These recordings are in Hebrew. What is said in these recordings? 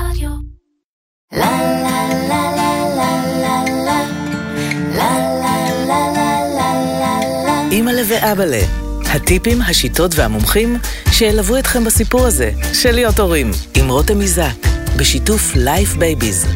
רדיו. לה לה לה לה לה לה לה לה לה לה לה לה לה אימא'לה ואבאלה, הטיפים, השיטות והמומחים שילוו אתכם בסיפור הזה של להיות הורים, עם רותם איזק, בשיתוף לייף בייביז.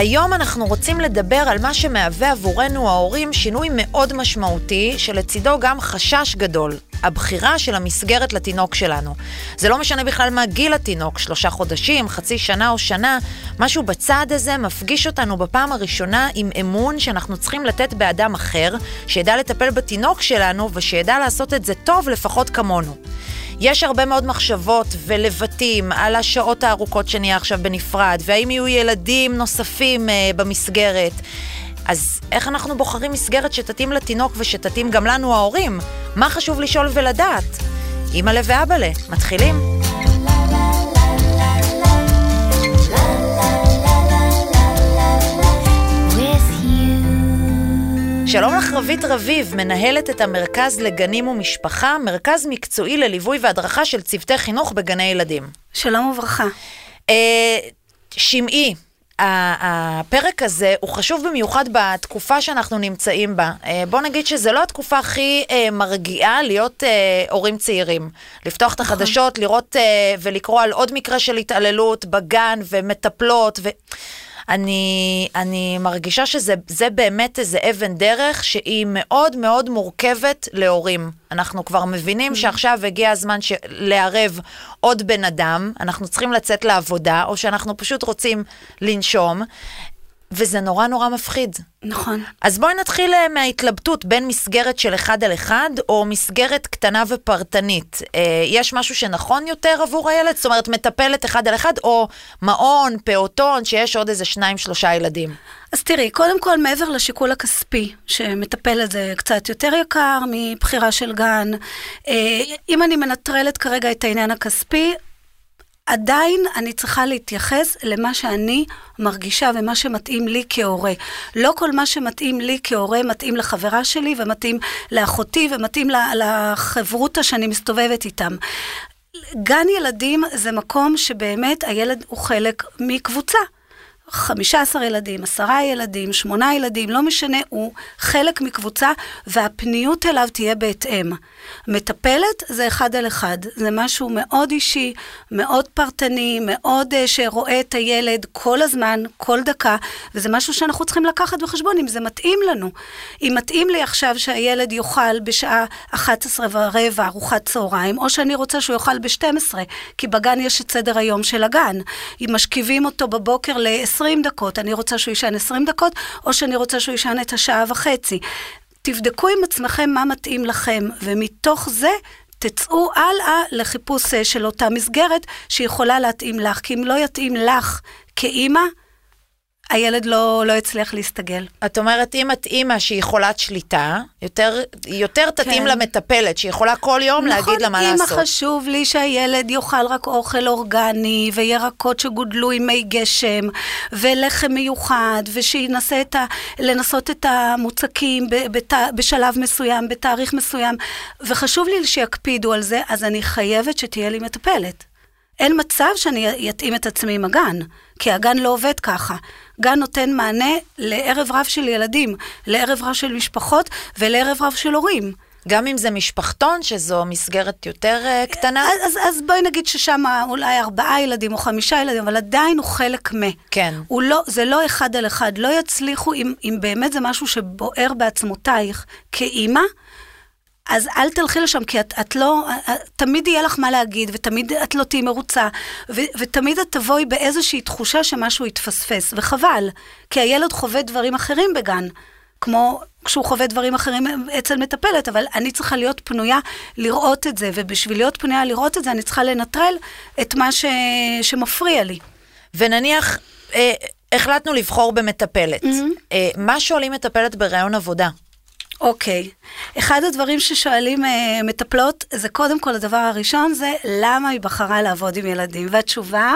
היום אנחנו רוצים לדבר על מה שמהווה עבורנו ההורים שינוי מאוד משמעותי, שלצידו גם חשש גדול, הבחירה של המסגרת לתינוק שלנו. זה לא משנה בכלל מה גיל התינוק, שלושה חודשים, חצי שנה או שנה, משהו בצעד הזה מפגיש אותנו בפעם הראשונה עם אמון שאנחנו צריכים לתת באדם אחר, שידע לטפל בתינוק שלנו ושידע לעשות את זה טוב לפחות כמונו. יש הרבה מאוד מחשבות ולבטים על השעות הארוכות שנהיה עכשיו בנפרד, והאם יהיו ילדים נוספים אה, במסגרת. אז איך אנחנו בוחרים מסגרת שתתאים לתינוק ושתתאים גם לנו ההורים? מה חשוב לשאול ולדעת? אימא'לה ואבאלה, מתחילים. שלום לך רבית רביב, מנהלת את המרכז לגנים ומשפחה, מרכז מקצועי לליווי והדרכה של צוותי חינוך בגני ילדים. שלום וברכה. אה, שמעי, הפרק הזה הוא חשוב במיוחד בתקופה שאנחנו נמצאים בה. אה, בוא נגיד שזה לא התקופה הכי אה, מרגיעה להיות אה, הורים צעירים. לפתוח את החדשות, לראות ולקרוא על עוד מקרה של התעללות בגן ומטפלות. ו... אני, אני מרגישה שזה זה באמת איזה אבן דרך שהיא מאוד מאוד מורכבת להורים. אנחנו כבר מבינים שעכשיו הגיע הזמן לערב עוד בן אדם, אנחנו צריכים לצאת לעבודה, או שאנחנו פשוט רוצים לנשום, וזה נורא נורא מפחיד. נכון. אז בואי נתחיל אה, מההתלבטות בין מסגרת של אחד על אחד, או מסגרת קטנה ופרטנית. אה, יש משהו שנכון יותר עבור הילד? זאת אומרת, מטפלת אחד על אחד, או מעון, פעוטון, שיש עוד איזה שניים, שלושה ילדים. אז תראי, קודם כל, מעבר לשיקול הכספי, שמטפל זה קצת יותר יקר מבחירה של גן, אה, אם אני מנטרלת כרגע את העניין הכספי, עדיין אני צריכה להתייחס למה שאני מרגישה ומה שמתאים לי כהורה. לא כל מה שמתאים לי כהורה מתאים לחברה שלי ומתאים לאחותי ומתאים ל- לחברותא שאני מסתובבת איתם. גן ילדים זה מקום שבאמת הילד הוא חלק מקבוצה. 15 ילדים, עשרה ילדים, שמונה ילדים, לא משנה, הוא חלק מקבוצה, והפניות אליו תהיה בהתאם. מטפלת זה אחד על אחד, זה משהו מאוד אישי, מאוד פרטני, מאוד uh, שרואה את הילד כל הזמן, כל דקה, וזה משהו שאנחנו צריכים לקחת בחשבון, אם זה מתאים לנו. אם מתאים לי עכשיו שהילד יאכל בשעה 11 ורבע ארוחת צהריים, או שאני רוצה שהוא יאכל ב-12, כי בגן יש את סדר היום של הגן. אם משכיבים אותו בבוקר ל-20 דקות, אני רוצה שהוא יישן 20 דקות, או שאני רוצה שהוא יישן את השעה וחצי. תבדקו עם עצמכם מה מתאים לכם, ומתוך זה תצאו הלאה לחיפוש אה, של אותה מסגרת שיכולה להתאים לך, כי אם לא יתאים לך כאימא, הילד לא, לא יצליח להסתגל. את אומרת, אם את אימא שהיא חולת שליטה, יותר, יותר תתאים כן. למטפלת, שיכולה כל יום להגיד לה מה נכון, לעשות. אמא חשוב לי שהילד יאכל רק אוכל אורגני, וירקות שגודלו עם מי גשם, ולחם מיוחד, ושינסה את ה, לנסות את המוצקים ב, בת, בשלב מסוים, בתאריך מסוים, וחשוב לי שיקפידו על זה, אז אני חייבת שתהיה לי מטפלת. אין מצב שאני אתאים את עצמי עם הגן, כי הגן לא עובד ככה. גן נותן מענה לערב רב של ילדים, לערב רב של משפחות ולערב רב של הורים. גם אם זה משפחתון, שזו מסגרת יותר אה, קטנה. אז, אז, אז בואי נגיד ששם אולי ארבעה ילדים או חמישה ילדים, אבל עדיין הוא חלק מ. כן. הוא לא, זה לא אחד על אחד. לא יצליחו, אם, אם באמת זה משהו שבוער בעצמותייך כאימא, אז אל תלכי לשם, כי את, את לא, תמיד יהיה לך מה להגיד, ותמיד את לא תהיי מרוצה, ו, ותמיד את תבואי באיזושהי תחושה שמשהו יתפספס, וחבל, כי הילד חווה דברים אחרים בגן, כמו כשהוא חווה דברים אחרים אצל מטפלת, אבל אני צריכה להיות פנויה לראות את זה, ובשביל להיות פנויה לראות את זה, אני צריכה לנטרל את מה ש, שמפריע לי. ונניח, אה, החלטנו לבחור במטפלת. אה, מה שואלים מטפלת בראיון עבודה? אוקיי. אחד הדברים ששואלים אה, מטפלות, זה קודם כל הדבר הראשון, זה למה היא בחרה לעבוד עם ילדים. והתשובה,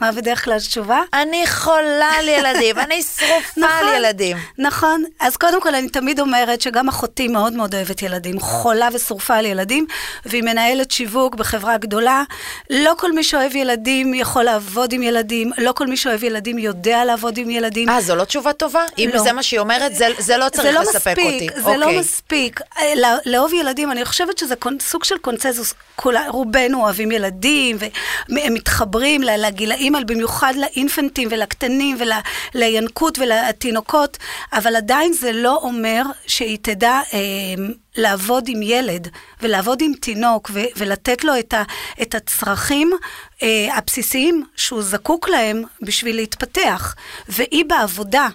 מה בדרך כלל התשובה? אני חולה על ילדים, אני שרופה על ילדים. נכון. אז קודם כל, אני תמיד אומרת שגם אחותי מאוד מאוד אוהבת ילדים, חולה ושרופה על ילדים, והיא מנהלת שיווק בחברה גדולה. לא כל מי שאוהב ילדים יכול לעבוד עם ילדים, לא כל מי שאוהב ילדים יודע לעבוד עם ילדים. אה, זו לא תשובה טובה? אם לא. זה מה שהיא אומרת, זה, זה לא צריך זה לא לספק מספיק, אותי. זה לא אוקיי. מספיק. אה, לא- לאהוב ילדים, אני חושבת שזה סוג של קונצנזוס, רובנו אוהבים ילדים, והם מתחברים לגילאים, אבל במיוחד לאינפנטים ולקטנים ולינקות ולתינוקות, אבל עדיין זה לא אומר שהיא תדע אה, לעבוד עם ילד ולעבוד עם תינוק ו- ולתת לו את, ה- את הצרכים אה, הבסיסיים שהוא זקוק להם בשביל להתפתח. והיא בעבודה.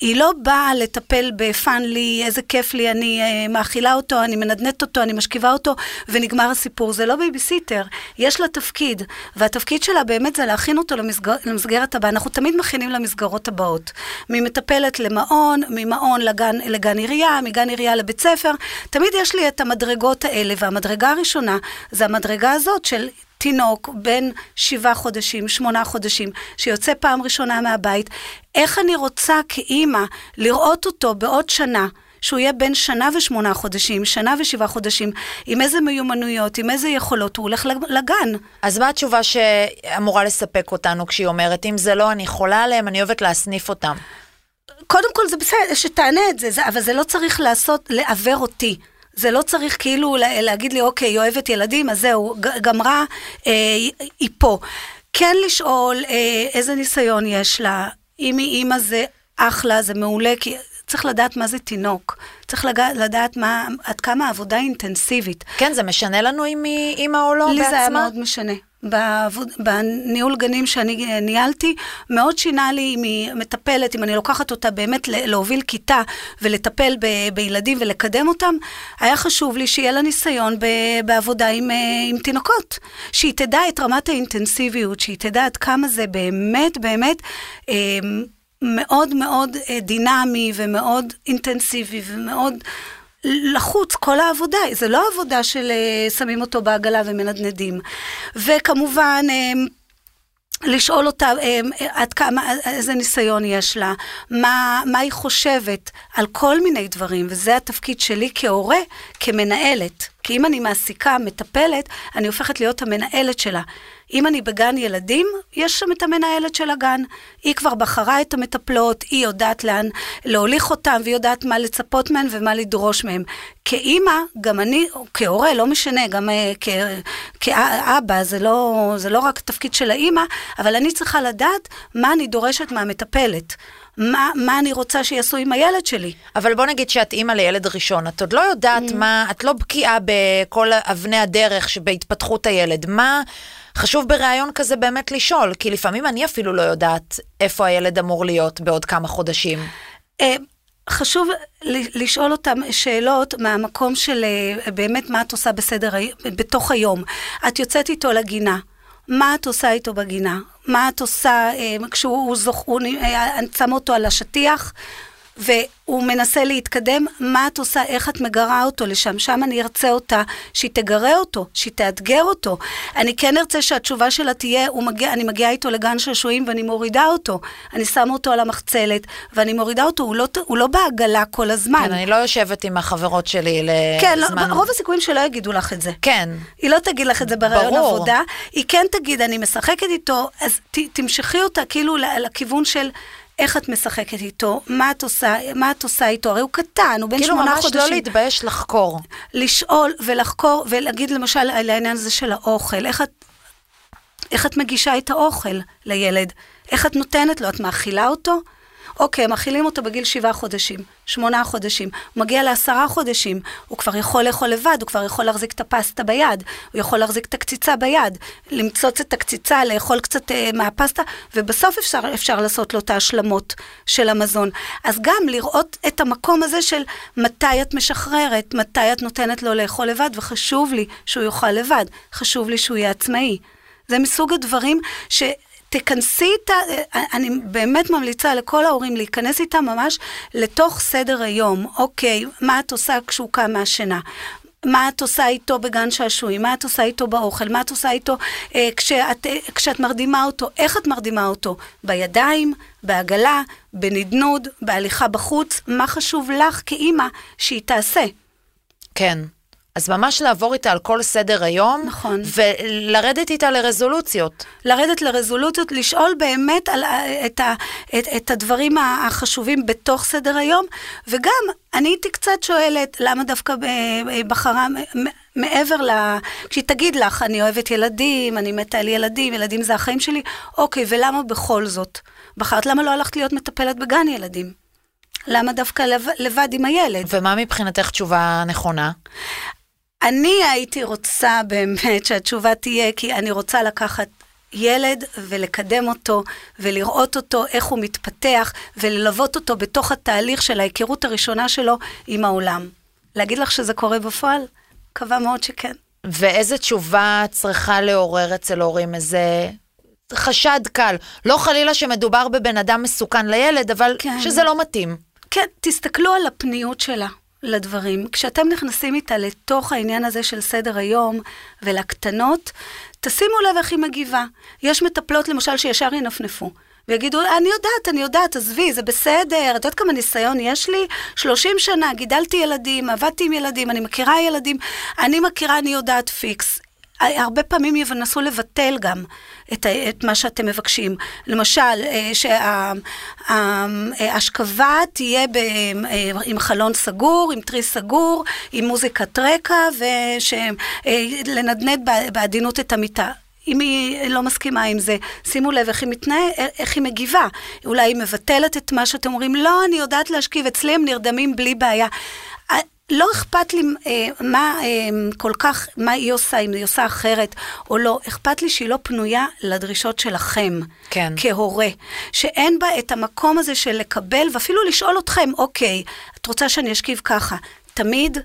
היא לא באה לטפל בפאן לי, איזה כיף לי, אני אה, מאכילה אותו, אני מנדנדת אותו, אני משכיבה אותו, ונגמר הסיפור. זה לא בייביסיטר, יש לה תפקיד, והתפקיד שלה באמת זה להכין אותו למסגר, למסגרת הבאה. אנחנו תמיד מכינים למסגרות הבאות. ממטפלת למעון, ממעון לגן, לגן עירייה, מגן עירייה לבית ספר. תמיד יש לי את המדרגות האלה, והמדרגה הראשונה זה המדרגה הזאת של תינוק בן שבעה חודשים, שמונה חודשים, שיוצא פעם ראשונה מהבית, איך אני רוצה כאימא לראות אותו בעוד שנה, שהוא יהיה בן שנה ושמונה חודשים, שנה ושבעה חודשים, עם איזה מיומנויות, עם איזה יכולות, הוא הולך לגן. אז מה התשובה שאמורה לספק אותנו כשהיא אומרת, אם זה לא אני חולה עליהם, אני אוהבת להסניף אותם? קודם כל זה בסדר, שתענה את זה, זה אבל זה לא צריך לעשות, לעוור אותי. זה לא צריך כאילו לה- להגיד לי, אוקיי, היא אוהבת ילדים, אז זהו, גמרה, אה, היא פה. כן לשאול אה, איזה ניסיון יש לה, אם היא אימא זה אחלה, זה מעולה, כי צריך לדעת מה זה תינוק. צריך לגע, לדעת מה, עד כמה העבודה אינטנסיבית. כן, זה משנה לנו אם היא אימא או לא לי בעצמה? זה היה מאוד משנה. בניהול גנים שאני ניהלתי, מאוד שינה לי אם היא מטפלת, אם אני לוקחת אותה באמת להוביל כיתה ולטפל ב, בילדים ולקדם אותם, היה חשוב לי שיהיה לה ניסיון ב, בעבודה עם, אה, עם תינוקות. שהיא תדע את רמת האינטנסיביות, שהיא תדע עד כמה זה באמת באמת אה, מאוד מאוד אה, דינמי ומאוד אינטנסיבי ומאוד... לחוץ, כל העבודה, זה לא עבודה של אה, שמים אותו בעגלה ומנדנדים. וכמובן, אה, לשאול אותה אה, עד כמה, איזה ניסיון יש לה, מה, מה היא חושבת על כל מיני דברים, וזה התפקיד שלי כהורה, כמנהלת. כי אם אני מעסיקה, מטפלת, אני הופכת להיות המנהלת שלה. אם אני בגן ילדים, יש שם את המנהלת של הגן. היא כבר בחרה את המטפלות, היא יודעת לאן להוליך אותם, והיא יודעת מה לצפות מהן ומה לדרוש מהן. כאימא, גם אני, כהורה, לא משנה, גם uh, כ, כאבא, זה לא, זה לא רק תפקיד של האימא, אבל אני צריכה לדעת מה אני דורשת מהמטפלת. מה, מה אני רוצה שיעשו עם הילד שלי. אבל בוא נגיד שאת אימא לילד ראשון, את עוד לא יודעת Mm. מה, את לא בקיאה בכל אבני הדרך שבהתפתחות הילד. מה חשוב בריאיון כזה באמת לשאול? כי לפעמים אני אפילו לא יודעת איפה הילד אמור להיות בעוד כמה חודשים. אה, חשוב לשאול אותם שאלות מהמקום של אה, באמת מה את עושה בסדר, בתוך היום. את יוצאת איתו לגינה, מה את עושה איתו בגינה? מה את עושה אה, כשהוא זוכ... הוא, נ- אה, את שמה אותו על השטיח? והוא מנסה להתקדם, מה את עושה, איך את מגרה אותו לשם? שם אני ארצה אותה, שהיא תגרה אותו, שהיא תאתגר אותו. אני כן ארצה שהתשובה שלה תהיה, מגיע, אני מגיעה איתו לגן שעשועים ואני מורידה אותו. אני שמה אותו על המחצלת ואני מורידה אותו, הוא לא, הוא לא בעגלה כל הזמן. כן, אני לא יושבת עם החברות שלי כן, לזמן... לא, רוב הסיכויים שלא יגידו לך את זה. כן. היא לא תגיד לך את זה בראיון. עבודה, היא כן תגיד, אני משחקת איתו, אז ת, תמשכי אותה כאילו לכיוון של איך את משחקת איתו, מה את עושה, מה את עושה איתו, הרי הוא קטן, הוא בן כאילו שמונה ממש חודשים. לא להתבייש לחקור. לשאול ולחקור ולהגיד למשל על העניין הזה של האוכל, איך את, איך את מגישה את האוכל לילד, איך את נותנת לו, את מאכילה אותו? אוקיי, מאכילים אותו בגיל שבעה חודשים, שמונה חודשים, הוא מגיע לעשרה חודשים, הוא כבר יכול לאכול לבד, הוא כבר יכול להחזיק את הפסטה ביד, הוא יכול להחזיק את הקציצה ביד, למצוץ את הקציצה, לאכול קצת אה, מהפסטה, ובסוף אפשר, אפשר לעשות לו את ההשלמות של המזון. אז גם לראות את המקום הזה של מתי את משחררת, מתי את נותנת לו לאכול לבד, וחשוב לי שהוא יאכל לבד, חשוב לי שהוא יהיה עצמאי. זה מסוג הדברים ש... תכנסי איתה, אני באמת ממליצה לכל ההורים להיכנס איתה ממש לתוך סדר היום. אוקיי, מה את עושה כשהוא קם מהשינה? מה את עושה איתו בגן שעשועים, מה את עושה איתו באוכל, מה את עושה איתו אה, כשאת, אה, כשאת מרדימה אותו, איך את מרדימה אותו, בידיים, בעגלה, בנדנוד, בהליכה בחוץ, מה חשוב לך כאימא שהיא תעשה. כן. אז ממש לעבור איתה על כל סדר היום, נכון. ולרדת איתה לרזולוציות. לרדת לרזולוציות, לשאול באמת על, ה- את, ה, את, את הדברים החשובים בתוך סדר היום, וגם, אני הייתי קצת שואלת, למה דווקא ב- בחרה מעבר ל... כשהיא תגיד לך, אני אוהבת ילדים, אני מתה על ילדים, ילדים זה החיים שלי, אוקיי, ולמה בכל זאת בחרת? למה לא הלכת להיות מטפלת בגן ילדים? למה דווקא לב, לבד עם הילד? ומה מבחינתך תשובה נכונה? אני הייתי רוצה באמת שהתשובה תהיה, כי אני רוצה לקחת ילד ולקדם אותו ולראות אותו, איך הוא מתפתח, וללוות אותו בתוך התהליך של ההיכרות הראשונה שלו עם העולם. להגיד לך שזה קורה בפועל? מקווה מאוד שכן. ואיזה תשובה צריכה לעורר אצל הורים איזה חשד קל? לא חלילה שמדובר בבן אדם מסוכן לילד, אבל כן. שזה לא מתאים. כן, תסתכלו על הפניות שלה לדברים. כשאתם נכנסים איתה לתוך העניין הזה של סדר היום ולקטנות, תשימו לב איך היא מגיבה. יש מטפלות למשל שישר ינפנפו. ויגידו, אני יודעת, אני יודעת, עזבי, זה בסדר, את יודעת כמה ניסיון יש לי? 30 שנה, גידלתי ילדים, עבדתי עם ילדים, אני מכירה ילדים, אני מכירה, אני יודעת פיקס. הרבה פעמים ינסו לבטל גם את, את מה שאתם מבקשים. למשל, אה, שההשכבה תהיה ב, אה, עם חלון סגור, עם תריס סגור, עם מוזיקת רקע, ולנדנד בעדינות את המיטה. אם היא לא מסכימה עם זה, שימו לב איך היא מתנהלת, איך היא מגיבה. אולי היא מבטלת את מה שאתם אומרים, לא, אני יודעת להשכיב, אצלי הם נרדמים בלי בעיה. לא אכפת לי אה, מה אה, כל כך, מה היא עושה, אם היא עושה אחרת או לא, אכפת לי שהיא לא פנויה לדרישות שלכם. כן. כהורה. שאין בה את המקום הזה של לקבל, ואפילו לשאול אתכם, אוקיי, את רוצה שאני אשכיב ככה? תמיד,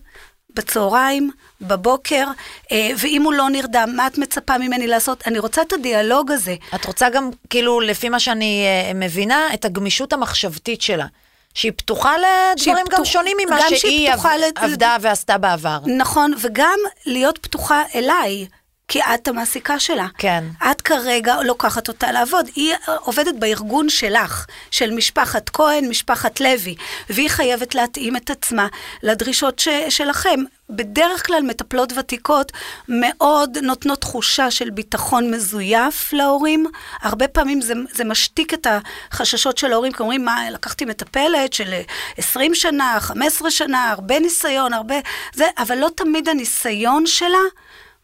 בצהריים, בבוקר, אה, ואם הוא לא נרדם, מה את מצפה ממני לעשות? אני רוצה את הדיאלוג הזה. את רוצה גם, כאילו, לפי מה שאני uh, מבינה, את הגמישות המחשבתית שלה. שהיא פתוחה לדברים גם פתוח- שונים ממה גם שהיא עבדה ועשתה בעבר. נכון, וגם להיות פתוחה אליי. כי את המעסיקה שלה. כן. את כרגע לוקחת אותה לעבוד. היא עובדת בארגון שלך, של משפחת כהן, משפחת לוי, והיא חייבת להתאים את עצמה לדרישות ש- שלכם. בדרך כלל מטפלות ותיקות מאוד נותנות תחושה של ביטחון מזויף להורים. הרבה פעמים זה, זה משתיק את החששות של ההורים, כי אומרים, מה, לקחתי מטפלת של 20 שנה, 15 שנה, הרבה ניסיון, הרבה... זה, אבל לא תמיד הניסיון שלה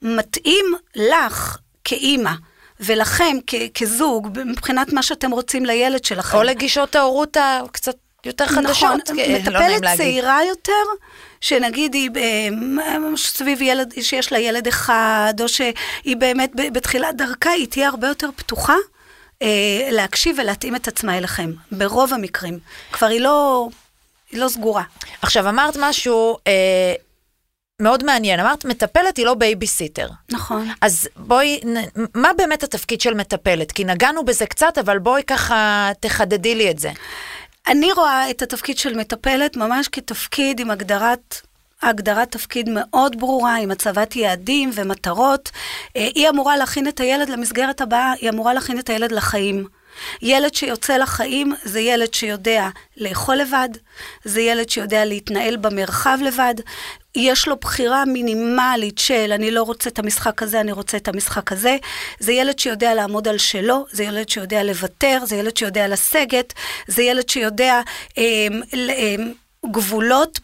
מתאים לך כאימא. ולכם כ- כזוג, מבחינת מה שאתם רוצים לילד שלכם. או לגישות ההורות הקצת יותר חדשות. נכון, לא נעים מטפלת להגיד. צעירה יותר, שנגיד היא אה, סביב ילד, שיש לה ילד אחד, או שהיא באמת בתחילת דרכה, היא תהיה הרבה יותר פתוחה אה, להקשיב ולהתאים את עצמה אליכם, ברוב המקרים. כבר היא לא, היא לא סגורה. עכשיו, אמרת משהו אה, מאוד מעניין. אמרת, מטפלת היא לא בייביסיטר. נכון. אז בואי, מה באמת התפקיד של מטפלת? כי נגענו בזה קצת, אבל בואי ככה תחדדי לי את זה. אני רואה את התפקיד של מטפלת ממש כתפקיד עם הגדרת... הגדרת תפקיד מאוד ברורה, עם הצבת יעדים ומטרות. אה, היא אמורה להכין את הילד למסגרת הבאה, היא אמורה להכין את הילד לחיים. ילד שיוצא לחיים זה ילד שיודע לאכול לבד, זה ילד שיודע להתנהל במרחב לבד, יש לו בחירה מינימלית של אני לא רוצה את המשחק הזה, אני רוצה את המשחק הזה. זה ילד שיודע לעמוד על שלו, זה ילד שיודע לוותר, זה ילד שיודע לסגת, זה ילד שיודע אה, אה, גבולות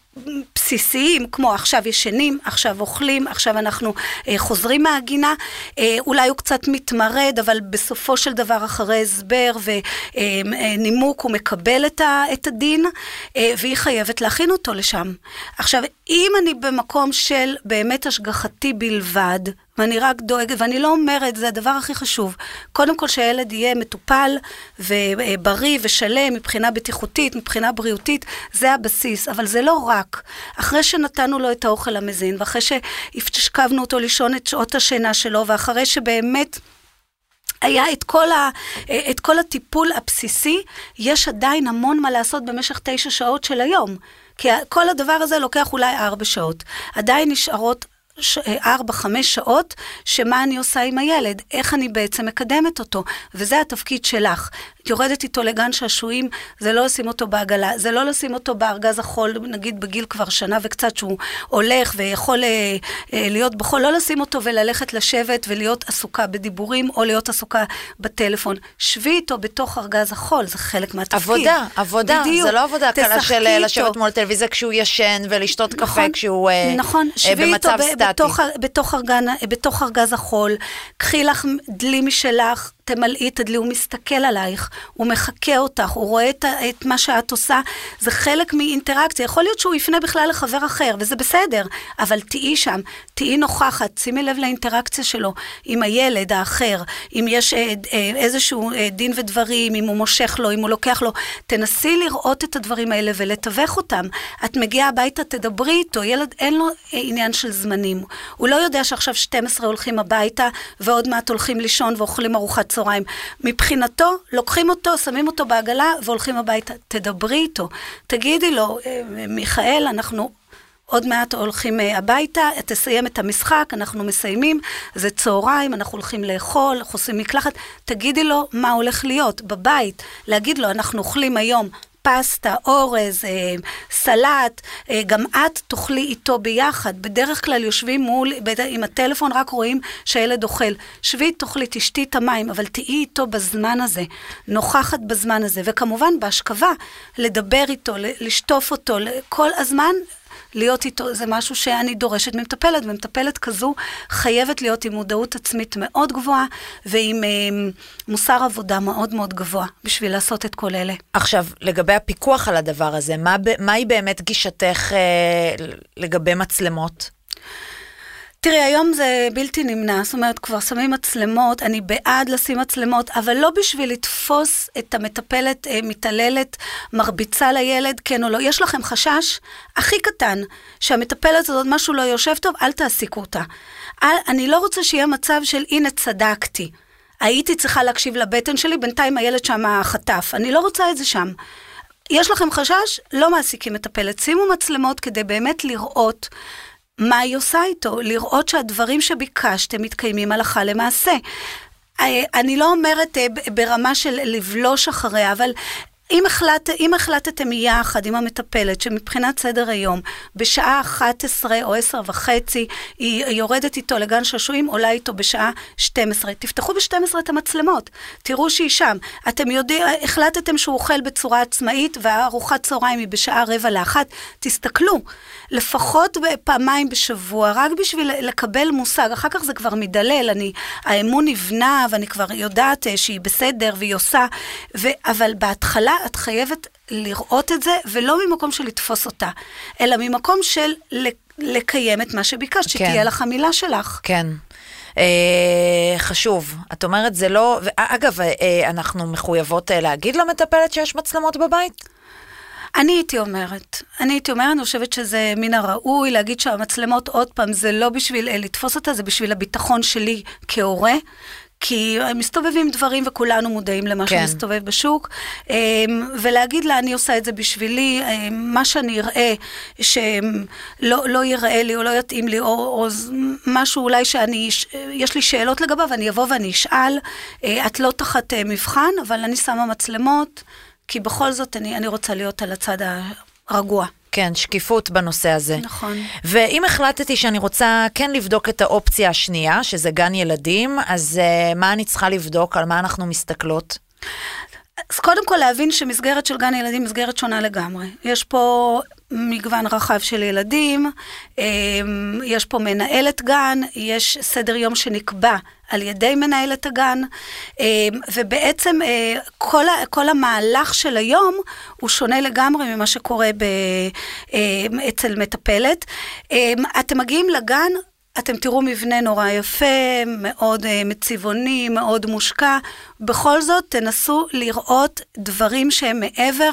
בסיסיים, כמו עכשיו ישנים, עכשיו אוכלים, עכשיו אנחנו אה, חוזרים מהגינה. אה, אולי הוא קצת מתמרד, אבל בסופו של דבר, אחרי הסבר ונימוק, הוא מקבל את, ה, את הדין, אה, והיא חייבת להכין אותו לשם. עכשיו, אם אני במקום של באמת השגחתי בלבד, ואני רק דואגת, ואני לא אומרת, זה הדבר הכי חשוב. קודם כל שהילד יהיה מטופל ובריא ושלם מבחינה בטיחותית, מבחינה בריאותית, זה הבסיס, אבל זה לא רק. אחרי שנתנו לו את האוכל המזין, ואחרי שהשכבנו אותו לישון את שעות השינה שלו, ואחרי שבאמת... היה את כל, ה, את כל הטיפול הבסיסי, יש עדיין המון מה לעשות במשך תשע שעות של היום. כי כל הדבר הזה לוקח אולי ארבע שעות. עדיין נשארות ש- ארבע, חמש שעות, שמה אני עושה עם הילד, איך אני בעצם מקדמת אותו, וזה התפקיד שלך. יורדת איתו לגן שעשועים, זה לא לשים אותו בעגלה, זה לא לשים אותו בארגז החול, נגיד בגיל כבר שנה וקצת, שהוא הולך ויכול אה, אה, להיות בחול, לא לשים אותו וללכת לשבת ולהיות עסוקה בדיבורים, או להיות עסוקה בטלפון. שבי איתו בתוך ארגז החול, זה חלק מהתפקיד. עבודה, עבודה, בדיוק. זה לא עבודה קלה של אה, לשבת איתו. מול טלוויזיה כשהוא ישן ולשתות קפה נכון, כשהוא אה, נכון, אה, שבי איתו במצב ב- סטטי. בתוך, בתוך, ארגן, בתוך ארגז החול, קחי לך דלי משלך, תמלאי את הדלי, הוא מסתכל עלייך, הוא מחקה אותך, הוא רואה את, את מה שאת עושה, זה חלק מאינטראקציה. יכול להיות שהוא יפנה בכלל לחבר אחר, וזה בסדר, אבל תהיי שם, תהיי נוכחת, שימי לב לאינטראקציה שלו עם הילד האחר, אם יש אה, אה, איזשהו אה, דין ודברים, אם הוא מושך לו, אם הוא לוקח לו, תנסי לראות את הדברים האלה ולתווך אותם. את מגיעה הביתה, תדברי איתו, ילד אין לו אה, עניין של זמנים. הוא לא יודע שעכשיו 12 הולכים הביתה, ועוד מעט הולכים לישון ואוכלים ארוחת צהריים. מבחינתו, לוקחים אותו, שמים אותו בעגלה והולכים הביתה. תדברי איתו. תגידי לו, "אה, מיכאל, אנחנו... עוד מעט הולכים אה, הביתה, תסיים את המשחק, אנחנו מסיימים, זה צהריים, אנחנו הולכים לאכול, אנחנו עושים מקלחת. תגידי לו מה הולך להיות בבית. להגיד לו, אנחנו אוכלים היום פסטה, אורז, אה, סלט, אה, גם את תאכלי איתו ביחד. בדרך כלל יושבים מול, עם הטלפון, רק רואים שהילד אוכל. שבי, תאכלי, תשתי את המים, אבל תהיי איתו בזמן הזה, נוכחת בזמן הזה. וכמובן, בהשכבה, לדבר איתו, לשטוף אותו, כל הזמן להיות איתו, זה משהו שאני דורשת ממטפלת, ומטפלת כזו חייבת להיות עם מודעות עצמית מאוד גבוהה, ועם אה, מוסר עבודה מאוד מאוד גבוה, בשביל לעשות את כל אלה. עכשיו, לגבי הפיקוח על הדבר הזה, מה, ב- מהי באמת גישתך אה, לגבי מצלמות? תראי, היום זה בלתי נמנע, זאת אומרת, כבר שמים מצלמות, אני בעד לשים מצלמות, אבל לא בשביל לתפוס את המטפלת אה, מתעללת, מרביצה לילד, כן או לא. יש לכם חשש הכי קטן, שהמטפלת הזאת, משהו לא יושב טוב, אל תעסיקו אותה. אל, אני לא רוצה שיהיה מצב של הנה צדקתי. הייתי צריכה להקשיב לבטן שלי, בינתיים הילד שם חטף. אני לא רוצה את זה שם. יש לכם חשש? לא מעסיקים מטפלת. שימו מצלמות כדי באמת לראות מה היא עושה איתו, לראות שהדברים שביקשתם מתקיימים הלכה למעשה. אה, אני לא אומרת אה, ברמה של לבלוש אחריה, אבל אם, החלט, אם החלטתם יחד עם המטפלת שמבחינת סדר היום, בשעה 11 או 10 וחצי, היא יורדת איתו לגן שעשועים, עולה איתו בשעה 12. תפתחו ב-12 את המצלמות, תראו שהיא שם. אתם יודעים, החלטתם שהוא אוכל בצורה עצמאית, והארוחת צהריים היא בשעה רבע לאחת, תסתכלו. לפחות פעמיים בשבוע, רק בשביל לקבל מושג. אחר כך זה כבר מדלל, אני, האמון נבנה, ואני כבר יודעת אה, שהיא בסדר והיא עושה, ו, אבל בהתחלה את חייבת לראות את זה, ולא ממקום של לתפוס אותה, אלא ממקום של לקיים את מה שביקשת, כן. שתהיה לך המילה שלך. כן. אה, חשוב. את אומרת, זה לא... אגב, אה, אנחנו מחויבות אה, להגיד למטפלת שיש מצלמות בבית? אני הייתי אומרת, אני הייתי אומרת, אני חושבת שזה מן הראוי להגיד שהמצלמות, עוד פעם, זה לא בשביל אה, לתפוס אותה, זה בשביל הביטחון שלי כהורה. כי מסתובבים דברים וכולנו מודעים למה כן. שמסתובב בשוק, אמ, ולהגיד לה, אני עושה את זה בשבילי, אמ, מה שאני אראה שלא לא ייראה לי או לא יתאים לי, או, או משהו אולי שאני, יש לי שאלות לגביו, אני אבוא ואני אשאל, אה, את לא תחת אה, מבחן, אבל אני שמה מצלמות, כי בכל זאת אני, אני רוצה להיות על הצד הרגוע. כן, שקיפות בנושא הזה. נכון. ואם החלטתי שאני רוצה כן לבדוק את האופציה השנייה, שזה גן ילדים, אז uh, מה אני צריכה לבדוק? על מה אנחנו מסתכלות? אז קודם כל להבין שמסגרת של גן ילדים היא מסגרת שונה לגמרי. יש פה מגוון רחב של ילדים, אמ, יש פה מנהלת גן, יש סדר יום שנקבע על ידי מנהלת הגן, אמ, ובעצם אה, כל, כל המהלך של היום הוא שונה לגמרי ממה שקורה ב, אמ, אצל מטפלת. אתם מגיעים לגן, אתם תראו מבנה נורא יפה, מאוד uh, מצבעוני, מאוד מושקע. בכל זאת, תנסו לראות דברים שהם מעבר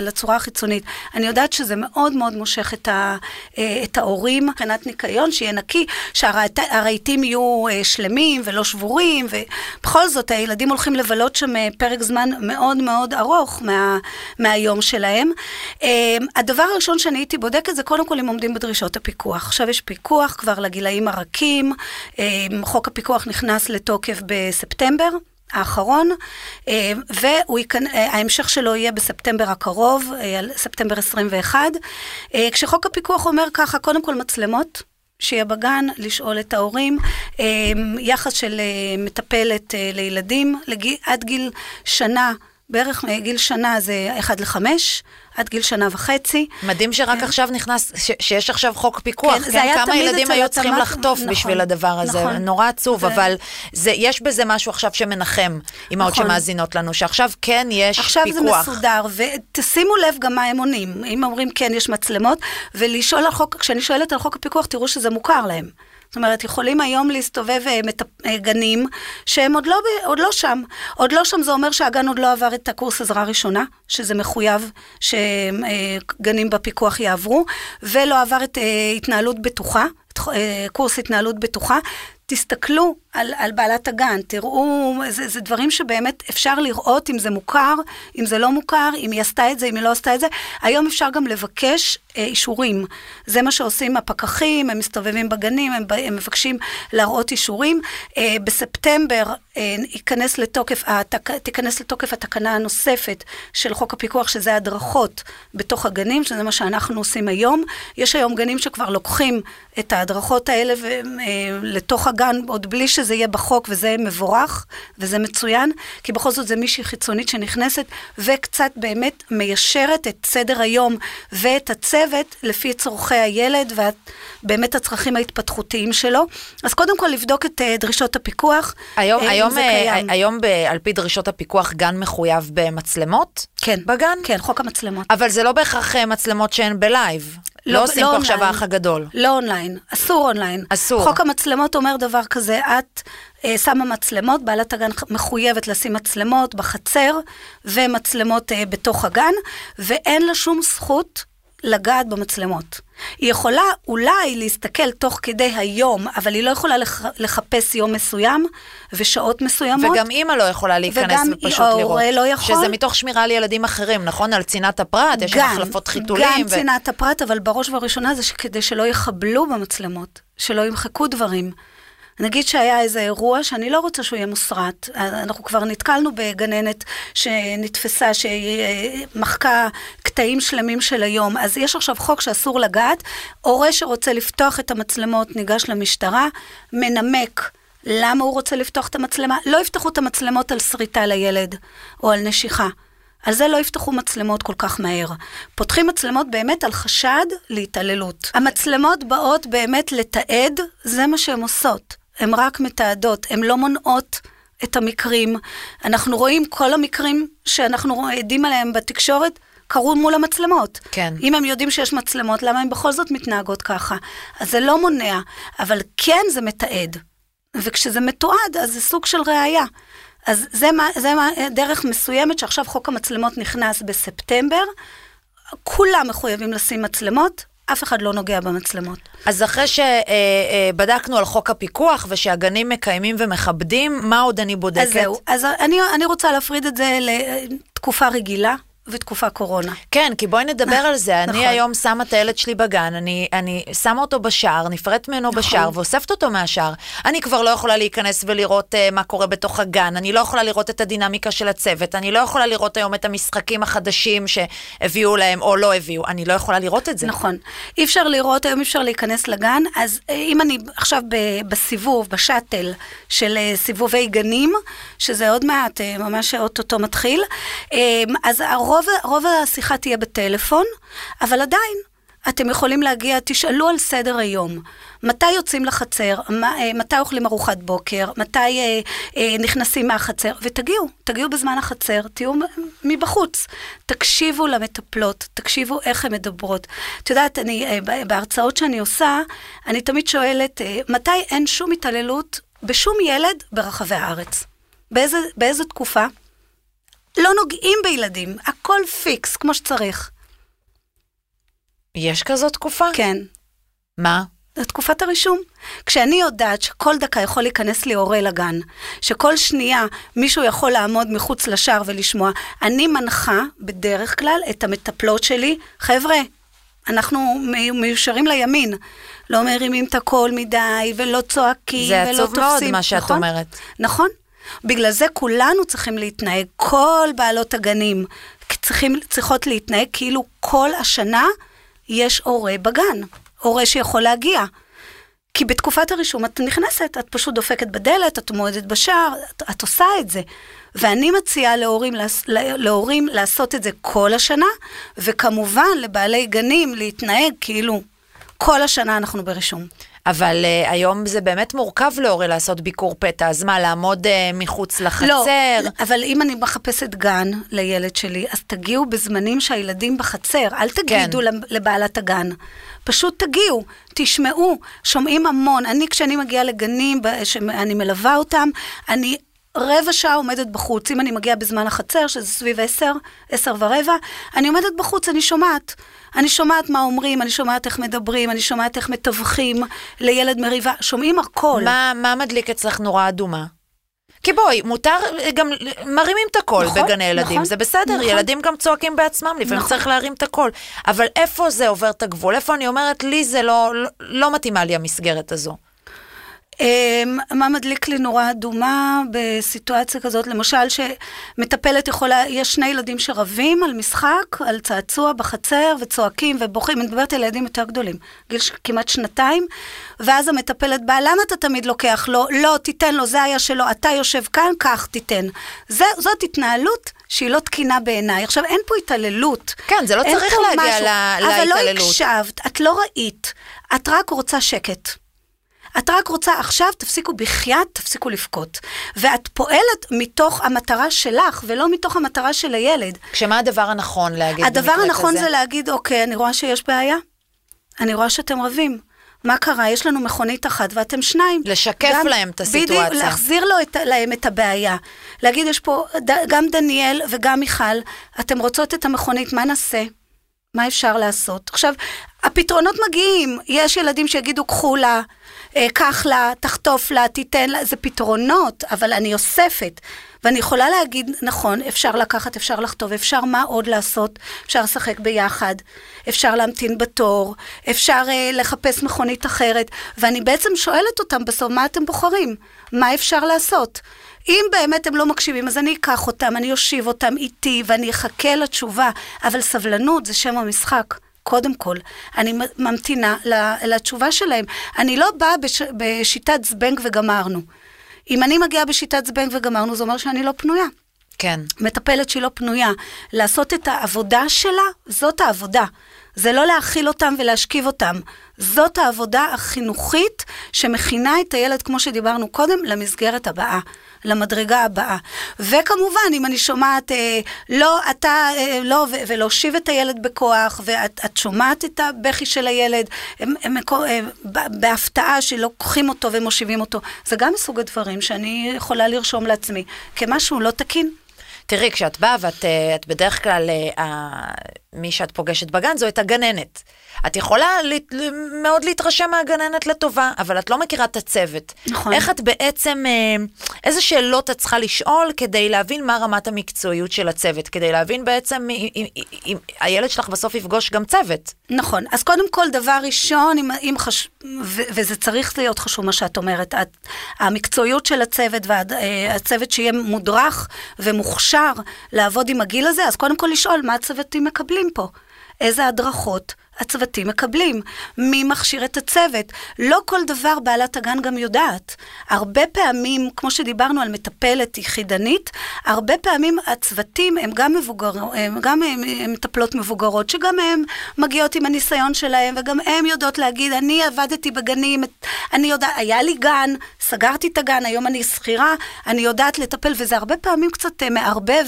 לצורה החיצונית. אני יודעת שזה מאוד מאוד מושך את, ה, uh, את ההורים, מבחינת ניקיון, שיהיה נקי, שהרהיטים יהיו uh, שלמים ולא שבורים, ובכל זאת, הילדים הולכים לבלות שם פרק זמן מאוד מאוד ארוך מה, מהיום שלהם. הדבר הראשון שאני הייתי בודקת זה קודם כל אם עומדים בדרישות הפיקוח. עכשיו יש פיקוח כבר לגילאים הרכים, אה, חוק הפיקוח נכנס לתוקף בספטמבר. האחרון, אה, וההמשך שלו יהיה בספטמבר הקרוב, אה, ספטמבר 21. כשחוק הפיקוח אומר ככה, קודם כל מצלמות, שיהיה בגן, לשאול את ההורים, יחס של מטפלת לילדים, עד גיל שנה, בערך גיל שנה זה 1 ל-5, עד גיל שנה וחצי. מדהים שרק כן. עכשיו נכנס, ש, שיש עכשיו חוק פיקוח. כן, כן? כמה ילדים היו צריכים התמ"ת, לחטוף נכון, בשביל הדבר הזה. נכון. נורא עצוב, ו... אבל זה, יש בזה משהו עכשיו שמנחם, אמהות נכון. שמאזינות לנו, שעכשיו כן יש עכשיו פיקוח. עכשיו זה מסודר, ותשימו לב גם מה הם עונים. אם אומרים כן, יש מצלמות, ולשאול על חוק, כשאני שואלת על חוק הפיקוח, תראו שזה מוכר להם. זאת אומרת, יכולים היום להסתובב אה. אה, גנים שהם עוד לא, עוד לא שם. עוד לא שם זה אומר שהגן עוד לא עבר את הקורס עזרה ראשונה, שזה מחויב שגנים אה, בפיקוח יעברו, ולא עבר את התנהלות בטוחה, קורס התנהלות בטוחה. תסתכלו על, על בעלת הגן, תראו, זה, זה דברים שבאמת אפשר לראות אם זה מוכר, אם זה לא מוכר, אם היא עשתה את זה, אם היא לא עשתה את זה. היום אפשר גם לבקש אה, אישורים. זה מה שעושים הפקחים, הם מסתובבים בגנים, הם, הם מבקשים להראות אישורים. אה, בספטמבר אה, ייכנס לתוקף, התק, תיכנס לתוקף התקנה הנוספת של חוק הפיקוח, שזה הדרכות בתוך הגנים, שזה מה שאנחנו עושים היום. יש היום גנים שכבר לוקחים את ההדרכות האלה ו, אה, לתוך הגן, עוד בלי שזה יהיה בחוק, וזה מבורך, וזה מצוין, כי בכל זאת זה מישהי חיצונית שנכנסת, וקצת באמת מיישרת את סדר היום ואת הצוות לפי צורכי הילד ובאמת הצרכים ההתפתחותיים שלו. אז קודם כל לבדוק את uh, דרישות הפיקוח. היום, uh, היום, uh, היום ב, על פי דרישות הפיקוח גן מחויב במצלמות? כן. בגן? כן, חוק המצלמות. אבל זה לא בהכרח מצלמות שהן ב live. לא, לא עושים לא פה עכשיו האח הגדול. לא אונליין, אסור אונליין. אסור. חוק המצלמות אומר דבר כזה, את אה, שמה מצלמות, בעלת הגן מחויבת לשים מצלמות בחצר ומצלמות אה, בתוך הגן, ואין לה שום זכות לגעת במצלמות. היא יכולה אולי להסתכל תוך כדי היום, אבל היא לא יכולה לח... לחפש יום מסוים ושעות מסוימות. וגם אימא לא יכולה להיכנס ופשוט לראות. וגם ההורה לא יכול. שזה מתוך שמירה על ילדים אחרים, נכון? על צנעת הפרט, יש שם החלפות חיתולים. גם ו... צנעת הפרט, אבל בראש ובראשונה זה כדי שלא יחבלו במצלמות, שלא ימחקו דברים. נגיד שהיה איזה אירוע שאני לא רוצה שהוא יהיה מוסרט. אנחנו כבר נתקלנו בגננת שנתפסה, שמחקה קטעים שלמים של היום. אז יש עכשיו חוק שאסור לגעת. הורה שרוצה לפתוח את המצלמות ניגש למשטרה, מנמק. למה הוא רוצה לפתוח את המצלמה? לא יפתחו את המצלמות על שריטה לילד או על נשיכה. על זה לא יפתחו מצלמות כל כך מהר. פותחים מצלמות באמת על חשד להתעללות. המצלמות באות באמת לתעד, זה מה שהן עושות. הן רק מתעדות, הן לא מונעות את המקרים. אנחנו רואים כל המקרים שאנחנו עדים עליהם בתקשורת, קרו מול המצלמות. כן. אם הם יודעים שיש מצלמות, למה הן בכל זאת מתנהגות ככה? אז זה לא מונע, אבל כן זה מתעד. וכשזה מתועד, אז זה סוג של ראייה. אז זה, מה, זה מה, דרך מסוימת שעכשיו חוק המצלמות נכנס בספטמבר. כולם מחויבים לשים מצלמות, אף אחד לא נוגע במצלמות. אז אחרי שבדקנו על חוק הפיקוח ושהגנים מקיימים ומכבדים, מה עוד אני בודקת? אז זהו, אז אני, אני רוצה להפריד את זה לתקופה רגילה. ותקופה קורונה. כן, כי בואי נדבר על זה. אני נכון. היום שמה את הילד שלי בגן, אני, אני שמה אותו בשער, נפרדת ממנו נכון. בשער ואוספת אותו מהשער. אני כבר לא יכולה להיכנס ולראות uh, מה קורה בתוך הגן, אני לא יכולה לראות את הדינמיקה של הצוות, אני לא יכולה לראות היום את המשחקים החדשים שהביאו להם או לא הביאו, אני לא יכולה לראות את זה. נכון. אי אפשר לראות, היום אי אפשר להיכנס לגן, אז אה, אם אני עכשיו בסיבוב, בשאטל של uh, סיבובי גנים, שזה עוד מעט, uh, ממש אוטוטו מתחיל, uh, אז הרוב... רוב, רוב השיחה תהיה בטלפון, אבל עדיין, אתם יכולים להגיע, תשאלו על סדר היום. מתי יוצאים לחצר, מה, אה, מתי אוכלים ארוחת בוקר, מתי אה, אה, נכנסים מהחצר, ותגיעו, תגיעו בזמן החצר, תהיו מבחוץ. תקשיבו למטפלות, תקשיבו איך הן מדברות. את יודעת, אני, אה, בהרצאות שאני עושה, אני תמיד שואלת, אה, מתי אין שום התעללות בשום ילד ברחבי הארץ? באיזה, באיזה תקופה? לא נוגעים בילדים, הכל פיקס, כמו שצריך. יש כזאת תקופה? כן. מה? זה תקופת הרישום. כשאני יודעת שכל דקה יכול להיכנס לי הורה לגן, שכל שנייה מישהו יכול לעמוד מחוץ לשער ולשמוע, אני מנחה בדרך כלל את המטפלות שלי, חבר'ה, אנחנו מיושרים לימין. לא מרימים את הקול מדי, ולא צועקים, זה ולא עצוב תופסים. מאוד מה שאת נכון? אומרת. נכון. בגלל זה כולנו צריכים להתנהג, כל בעלות הגנים צריכים, צריכות להתנהג כאילו כל השנה יש הורה בגן, הורה שיכול להגיע. כי בתקופת הרישום את נכנסת, את פשוט דופקת בדלת, את עומדת בשער, את, את עושה את זה. ואני מציעה להורים, להורים לעשות את זה כל השנה, וכמובן לבעלי גנים להתנהג כאילו כל השנה אנחנו ברישום. אבל uh, היום זה באמת מורכב להורה לעשות ביקור פתע, אז מה, לעמוד uh, מחוץ לחצר? לא, אבל אם אני מחפשת גן לילד שלי, אז תגיעו בזמנים שהילדים בחצר, אל תגידו כן. לבעלת הגן. פשוט תגיעו, תשמעו, שומעים המון. אני, כשאני מגיעה לגנים, שאני מלווה אותם, אני רבע שעה עומדת בחוץ. אם אני מגיעה בזמן החצר, שזה סביב עשר, עשר ורבע, אני עומדת בחוץ, אני שומעת. אני שומעת מה אומרים, אני שומעת איך מדברים, אני שומעת איך מתווכים לילד מריבה, שומעים הכל. מה, מה מדליק אצלך נורה אדומה? כי בואי, מותר, גם מרימים את הקול נכון, בגני ילדים, נכון, זה בסדר, נכון. ילדים גם צועקים בעצמם, לפעמים נכון. צריך להרים את הקול. אבל איפה זה עובר את הגבול? איפה אני אומרת, לי זה לא, לא, לא מתאימה לי המסגרת הזו. אמ, מה מדליק לי נורה אדומה בסיטואציה כזאת? למשל, שמטפלת יכולה, יש שני ילדים שרבים על משחק, על צעצוע בחצר, וצועקים ובוכים, אני מדברת על ילדים יותר גדולים, גיל ש- כמעט שנתיים, ואז המטפלת באה, למה אתה תמיד לוקח לו? לא, תיתן לו, זה היה שלו, אתה יושב כאן, כך תיתן. זה, זאת התנהלות שהיא לא תקינה בעיניי. עכשיו, אין פה התעללות. כן, זה לא צריך להגיע משהו, ל- אבל לא להתעללות. הקשבת, את לא ראית, את רק רוצה שקט. את רק רוצה עכשיו, תפסיקו בחייאת, תפסיקו לבכות. ואת פועלת מתוך המטרה שלך, ולא מתוך המטרה של הילד. כשמה הדבר הנכון להגיד הדבר במקרה הנכון כזה? זה להגיד, אוקיי, אני רואה שיש בעיה. אני רואה שאתם רבים. מה קרה? יש לנו מכונית אחת ואתם שניים. לשקף גם- להם את הסיטואציה. בדיוק, להחזיר לו את, להם את הבעיה. להגיד, יש פה ד, גם דניאל וגם מיכל, אתם רוצות את המכונית, מה נעשה? מה אפשר לעשות? עכשיו, הפתרונות מגיעים. יש ילדים שיגידו, קחו לה, קח לה, תחטוף לה, תיתן לה, זה פתרונות, אבל אני אוספת. ואני יכולה להגיד, נכון, אפשר לקחת, אפשר לכתוב, אפשר מה עוד לעשות? אפשר לשחק ביחד, אפשר להמתין בתור, אפשר אה, לחפש מכונית אחרת, ואני בעצם שואלת אותם בסוף, מה אתם בוחרים? מה אפשר לעשות? אם באמת הם לא מקשיבים, אז אני אקח אותם, אני אושיב אותם איתי, ואני אחכה לתשובה, אבל סבלנות זה שם המשחק. קודם כל, אני ממתינה לתשובה שלהם. אני לא באה בש, בשיטת זבנג וגמרנו. אם אני מגיעה בשיטת זבנג וגמרנו, זה אומר שאני לא פנויה. כן. מטפלת שהיא לא פנויה, לעשות את העבודה שלה, זאת העבודה. זה לא להאכיל אותם ולהשכיב אותם. זאת העבודה החינוכית שמכינה את הילד, כמו שדיברנו קודם, למסגרת הבאה, למדרגה הבאה. וכמובן, אם אני שומעת, אה, לא, אתה, אה, לא, ו- ולהושיב את הילד בכוח, ואת את שומעת את הבכי של הילד, הם, הם, אה, בהפתעה שלוקחים אותו ומושיבים אותו, זה גם מסוג הדברים שאני יכולה לרשום לעצמי כמשהו לא תקין. תראי, כשאת באה ואת אה, בדרך כלל, אה, מי שאת פוגשת בגן זו את הגננת. את יכולה ל- ל- מאוד להתרשם מהגננת לטובה, אבל את לא מכירה את הצוות. נכון. איך את בעצם, אה, איזה שאלות את צריכה לשאול כדי להבין מה רמת המקצועיות של הצוות, כדי להבין בעצם אם, אם, אם, אם הילד שלך בסוף יפגוש גם צוות. נכון. אז קודם כל, דבר ראשון, אם, אם חש... ו- וזה צריך להיות חשוב מה שאת אומרת, את, המקצועיות של הצוות והצוות שיהיה מודרך ומוכשר לעבוד עם הגיל הזה, אז קודם כל לשאול מה הצוותים מקבלים פה. איזה הדרכות הצוותים מקבלים? מי מכשיר את הצוות? לא כל דבר בעלת הגן גם יודעת. הרבה פעמים, כמו שדיברנו על מטפלת יחידנית, הרבה פעמים הצוותים הם גם מבוגרות, הם גם הם, הם מטפלות מבוגרות, שגם הן מגיעות עם הניסיון שלהם, וגם הן יודעות להגיד, אני עבדתי בגנים, אני יודעת, היה לי גן, סגרתי את הגן, היום אני שכירה, אני יודעת לטפל, וזה הרבה פעמים קצת אה, מערבב,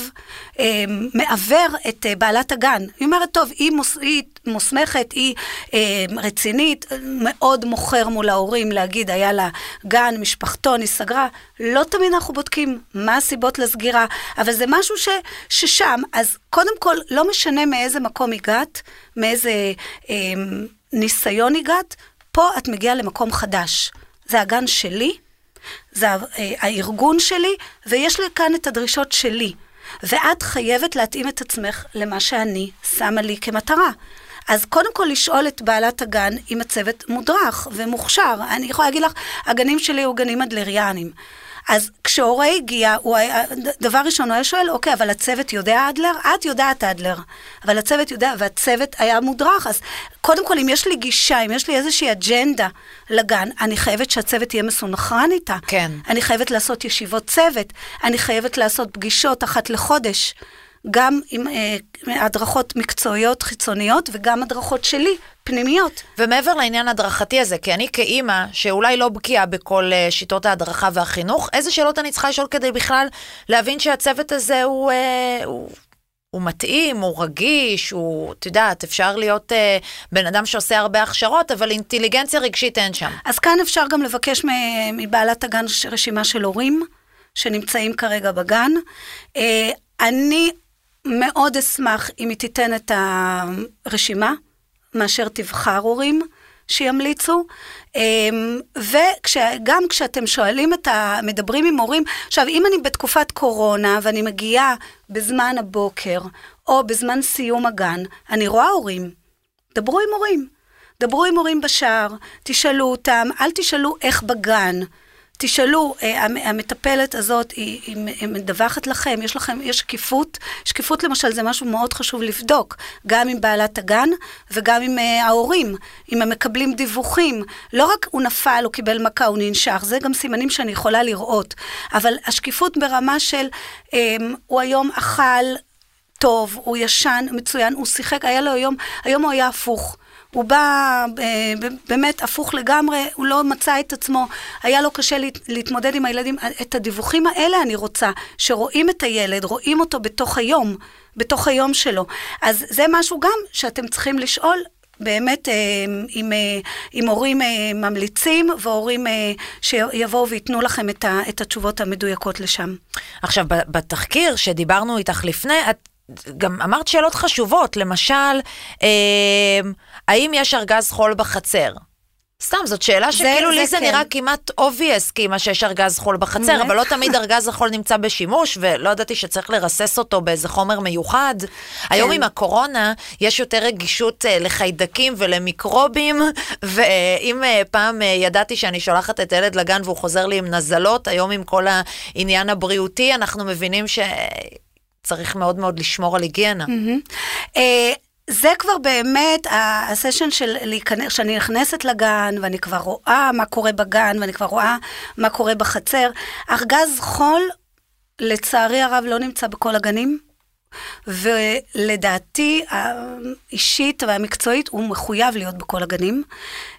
אה, מעוור את אה, בעלת הגן. היא אומרת, טוב, היא, מוס, היא מוסמכת, היא אה, רצינית, מאוד מוכר מול ההורים להגיד, היה לה גן, משפחתון, היא סגרה. לא תמיד אנחנו בודקים מה הסיבות לסגירה, אבל זה משהו ש, ששם, אז קודם כל, לא משנה מאיזה מקום הגעת, מאיזה אה, ניסיון הגעת, פה את מגיעה למקום חדש. זה הגן שלי, זה אה, הארגון שלי, ויש לי כאן את הדרישות שלי. ואת חייבת להתאים את עצמך למה שאני שמה לי כמטרה. אז קודם כל לשאול את בעלת הגן אם הצוות מודרך ומוכשר. אני יכולה להגיד לך, הגנים שלי היו גנים אדלריאנים. אז כשהורה הגיע, הוא היה, דבר ראשון, הוא היה שואל, אוקיי, אבל הצוות יודע אדלר? את יודעת אדלר. אבל הצוות יודע, והצוות היה מודרך. אז קודם כל, אם יש לי גישה, אם יש לי איזושהי אג'נדה לגן, אני חייבת שהצוות יהיה מסונכרן איתה. כן. אני חייבת לעשות ישיבות צוות, אני חייבת לעשות פגישות אחת לחודש. גם עם אה, הדרכות מקצועיות חיצוניות וגם הדרכות שלי, פנימיות. ומעבר לעניין הדרכתי הזה, כי אני כאימא, שאולי לא בקיאה בכל אה, שיטות ההדרכה והחינוך, איזה שאלות אני צריכה לשאול כדי בכלל להבין שהצוות הזה הוא... אה, הוא... הוא מתאים, הוא רגיש, הוא, את יודעת, אפשר להיות אה, בן אדם שעושה הרבה הכשרות, אבל אינטליגנציה רגשית אין שם. אז כאן אפשר גם לבקש מבעלת הגן רשימה של הורים שנמצאים כרגע בגן. אה, אני מאוד אשמח אם היא תיתן את הרשימה, מאשר תבחר הורים שימליצו. אמ, וגם כשאתם שואלים את ה... מדברים עם הורים, עכשיו, אם אני בתקופת קורונה ואני מגיעה בזמן הבוקר, או בזמן סיום הגן, אני רואה הורים. דברו עם הורים. דברו עם הורים בשער, תשאלו אותם, אל תשאלו איך בגן. תשאלו, אה, המטפלת הזאת, היא, היא, מדווחת לכם, יש לכם, יש שקיפות. שקיפות למשל זה משהו מאוד חשוב לבדוק, גם עם בעלת הגן וגם עם אה, ההורים, אם הם מקבלים דיווחים. לא רק הוא נפל, הוא קיבל מכה, הוא ננשך, זה גם סימנים שאני יכולה לראות. אבל השקיפות ברמה של, אה, הוא היום אכל טוב, הוא ישן, מצוין, הוא שיחק, היה לו היום, היום הוא היה הפוך. הוא בא אה, באמת הפוך לגמרי, הוא לא מצא את עצמו, היה לו קשה להת, להתמודד עם הילדים. את הדיווחים האלה אני רוצה, שרואים את הילד, רואים אותו בתוך היום, בתוך היום שלו. אז זה משהו גם שאתם צריכים לשאול. באמת אה, עם, אה, עם הורים ממליצים והורים שיבואו וייתנו לכם את התשובות המדויקות לשם. עכשיו, בתחקיר שדיברנו איתך לפני, את גם אמרת שאלות חשובות, למשל, אה, האם יש ארגז חול בחצר? סתם, זאת שאלה שכאילו לי זה כן. נראה כמעט obvious, כאמא שיש ארגז חול בחצר, אבל לא תמיד ארגז החול נמצא בשימוש, ולא ידעתי שצריך לרסס אותו באיזה חומר מיוחד. כן. היום עם הקורונה יש יותר רגישות uh, לחיידקים ולמיקרובים, ואם uh, פעם uh, ידעתי שאני שולחת את הילד לגן והוא חוזר לי עם נזלות, היום עם כל העניין הבריאותי, אנחנו מבינים ש... צריך מאוד מאוד לשמור על היגיינה. Mm-hmm. Uh, זה כבר באמת הסשן של להיכנס, שאני נכנסת לגן ואני כבר רואה מה קורה בגן ואני כבר רואה מה קורה בחצר. ארגז חול, לצערי הרב, לא נמצא בכל הגנים. ולדעתי האישית והמקצועית הוא מחויב להיות בכל הגנים.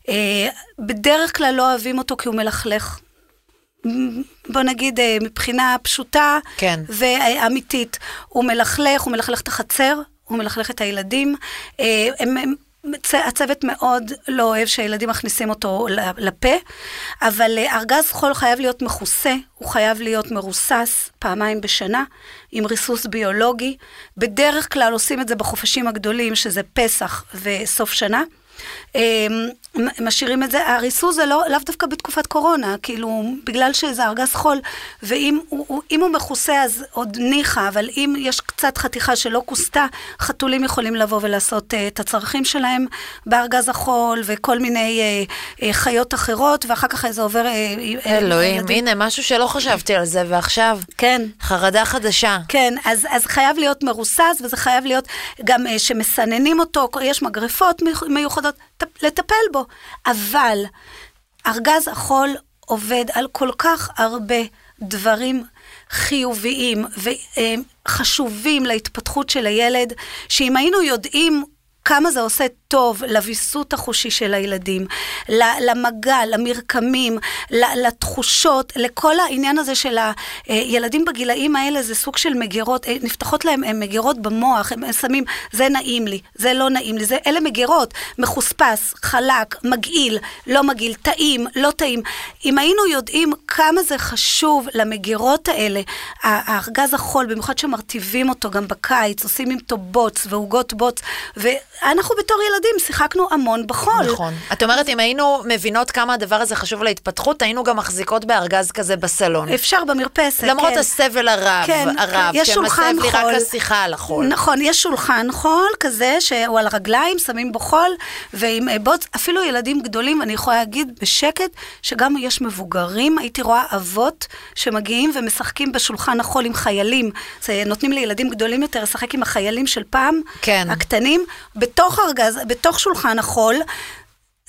אה, בדרך כלל לא אוהבים אותו כי הוא מלכלך. בוא נגיד, אה, מבחינה פשוטה כן. ואמיתית. הוא מלכלך, הוא מלכלך את החצר, הוא מלכלך את הילדים. אה, הם, הם, הצוות מאוד לא אוהב שהילדים מכניסים אותו לפה, אבל אה, ארגז חול חייב להיות מכוסה, הוא חייב להיות מרוסס פעמיים בשנה, עם ריסוס ביולוגי. בדרך כלל עושים את זה בחופשים הגדולים, שזה פסח וסוף שנה. משאירים את זה, הריסוס זה לא, לאו דווקא בתקופת קורונה, כאילו, בגלל שזה ארגז חול, ואם הוא, הוא- מכוסה אז עוד ניחא, אבל אם יש קצת חתיכה שלא כוסתה, חתולים יכולים לבוא ולעשות אה, את הצרכים שלהם בארגז החול, וכל מיני אה, אה, חיות אחרות, ואחר כך זה עובר... אה, אלוהים, ילדים. הנה, משהו שלא חשבתי על זה, ועכשיו, כן. חרדה חדשה. כן, אז, אז חייב להיות מרוסס, וזה חייב להיות גם אה, שמסננים אותו, יש מגרפות מיוח- מיוחדות, לטפל בו. אבל ארגז החול עובד על כל כך הרבה דברים חיוביים וחשובים להתפתחות של הילד, שאם היינו יודעים כמה זה עושה טוב לוויסות החושי של הילדים, למגע, למרקמים, לתחושות, לכל העניין הזה של הילדים בגילאים האלה, זה סוג של מגירות, אה, נפתחות להם אה, מגירות במוח, הם שמים, זה נעים לי, זה לא נעים לי, זה, אלה מגירות, מחוספס, חלק, מגעיל, לא מגעיל, טעים, לא טעים. אם היינו יודעים כמה זה חשוב למגירות האלה, הארגז החול, במיוחד שמרטיבים אותו גם בקיץ, עושים איתו בוץ ועוגות בוץ, ואנחנו בתור ילדים שיחקנו המון בחול. נכון. את אומרת, אם היינו מבינות כמה הדבר הזה חשוב להתפתחות, היינו גם מחזיקות בארגז כזה בסלון. אפשר במרפסת, למרות כן. הסבל הרב, כן, הרב, יש שולחן שמסב לי רק חול. השיחה על החול. נכון, יש שולחן חול כזה שהוא על הרגליים, שמים בו חול, ועם אה, בוץ, אפילו ילדים גדולים, אני יכולה להגיד בשקט, שגם יש מבוגרים, הייתי רואה אבות שמגיעים ומשחקים בשולחן החול עם חיילים. זה, נותנים לילדים גדולים יותר לשחק עם החיילים של פעם, כן. הקטנים, בתוך ארגז, בתוך שולחן החול.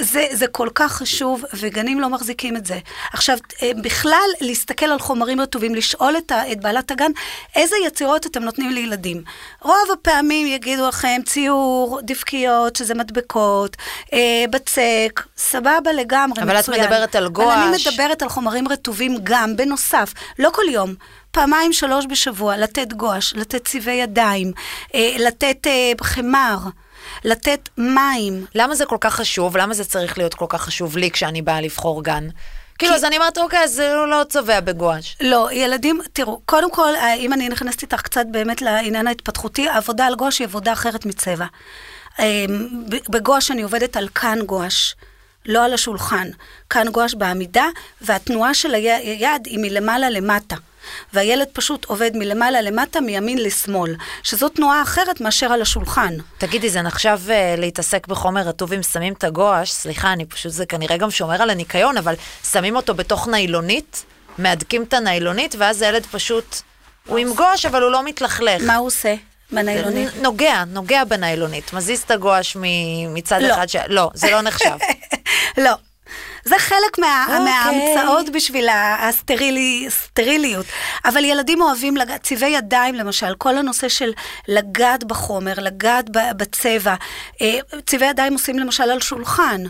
זה, זה כל כך חשוב, וגנים לא מחזיקים את זה. עכשיו, אה, בכלל, להסתכל על חומרים רטובים, לשאול את, ה, את בעלת הגן, איזה יצירות אתם נותנים לילדים. רוב הפעמים יגידו לכם ציור, דפקיות, שזה מדבקות, אה, בצק, סבבה לגמרי, אבל את מצוין. מדברת על אבל אני גואש. מדברת על חומרים רטובים גם, בנוסף, לא כל יום. פעמיים, שלוש בשבוע, לתת גואש, לתת צבעי ידיים, אה, לתת אה, חמר, לתת מים, למה זה כל כך חשוב? למה זה צריך להיות כל כך חשוב לי כשאני באה לבחור גן? כאילו, אז אני אומרת, אוקיי, אז זה לא צובע בגואש. לא, ילדים, תראו, קודם כל, אה, אם אני נכנסת איתך קצת באמת לעניין ההתפתחותי, העבודה על גואש היא עבודה אחרת מצבע. אה, בגואש אני עובדת על כאן גואש, לא על השולחן. כאן גואש בעמידה, והתנועה של היד היא מלמעלה למטה. והילד פשוט עובד מלמעלה למטה, מימין לשמאל, שזו תנועה אחרת מאשר על השולחן. תגידי, זה נחשב uh, להתעסק בחומר רטוב אם שמים את הגואש? סליחה, אני פשוט, זה כנראה גם שומר על הניקיון, אבל שמים אותו בתוך ניילונית, מהדקים את הניילונית, ואז הילד פשוט, הוא עם גואש, אבל הוא לא מתלכלך. מה הוא עושה בניילונית? נוגע, נוגע בניילונית, מזיז את הגואש מצד לא. אחד ש... לא, זה לא נחשב. לא. זה חלק מה, אוקיי. מההמצאות בשביל הסטרילי, הסטריליות. אבל ילדים אוהבים לגעת, צבעי ידיים למשל, כל הנושא של לגעת בחומר, לגעת בצבע. אה, צבעי ידיים עושים למשל על שולחן.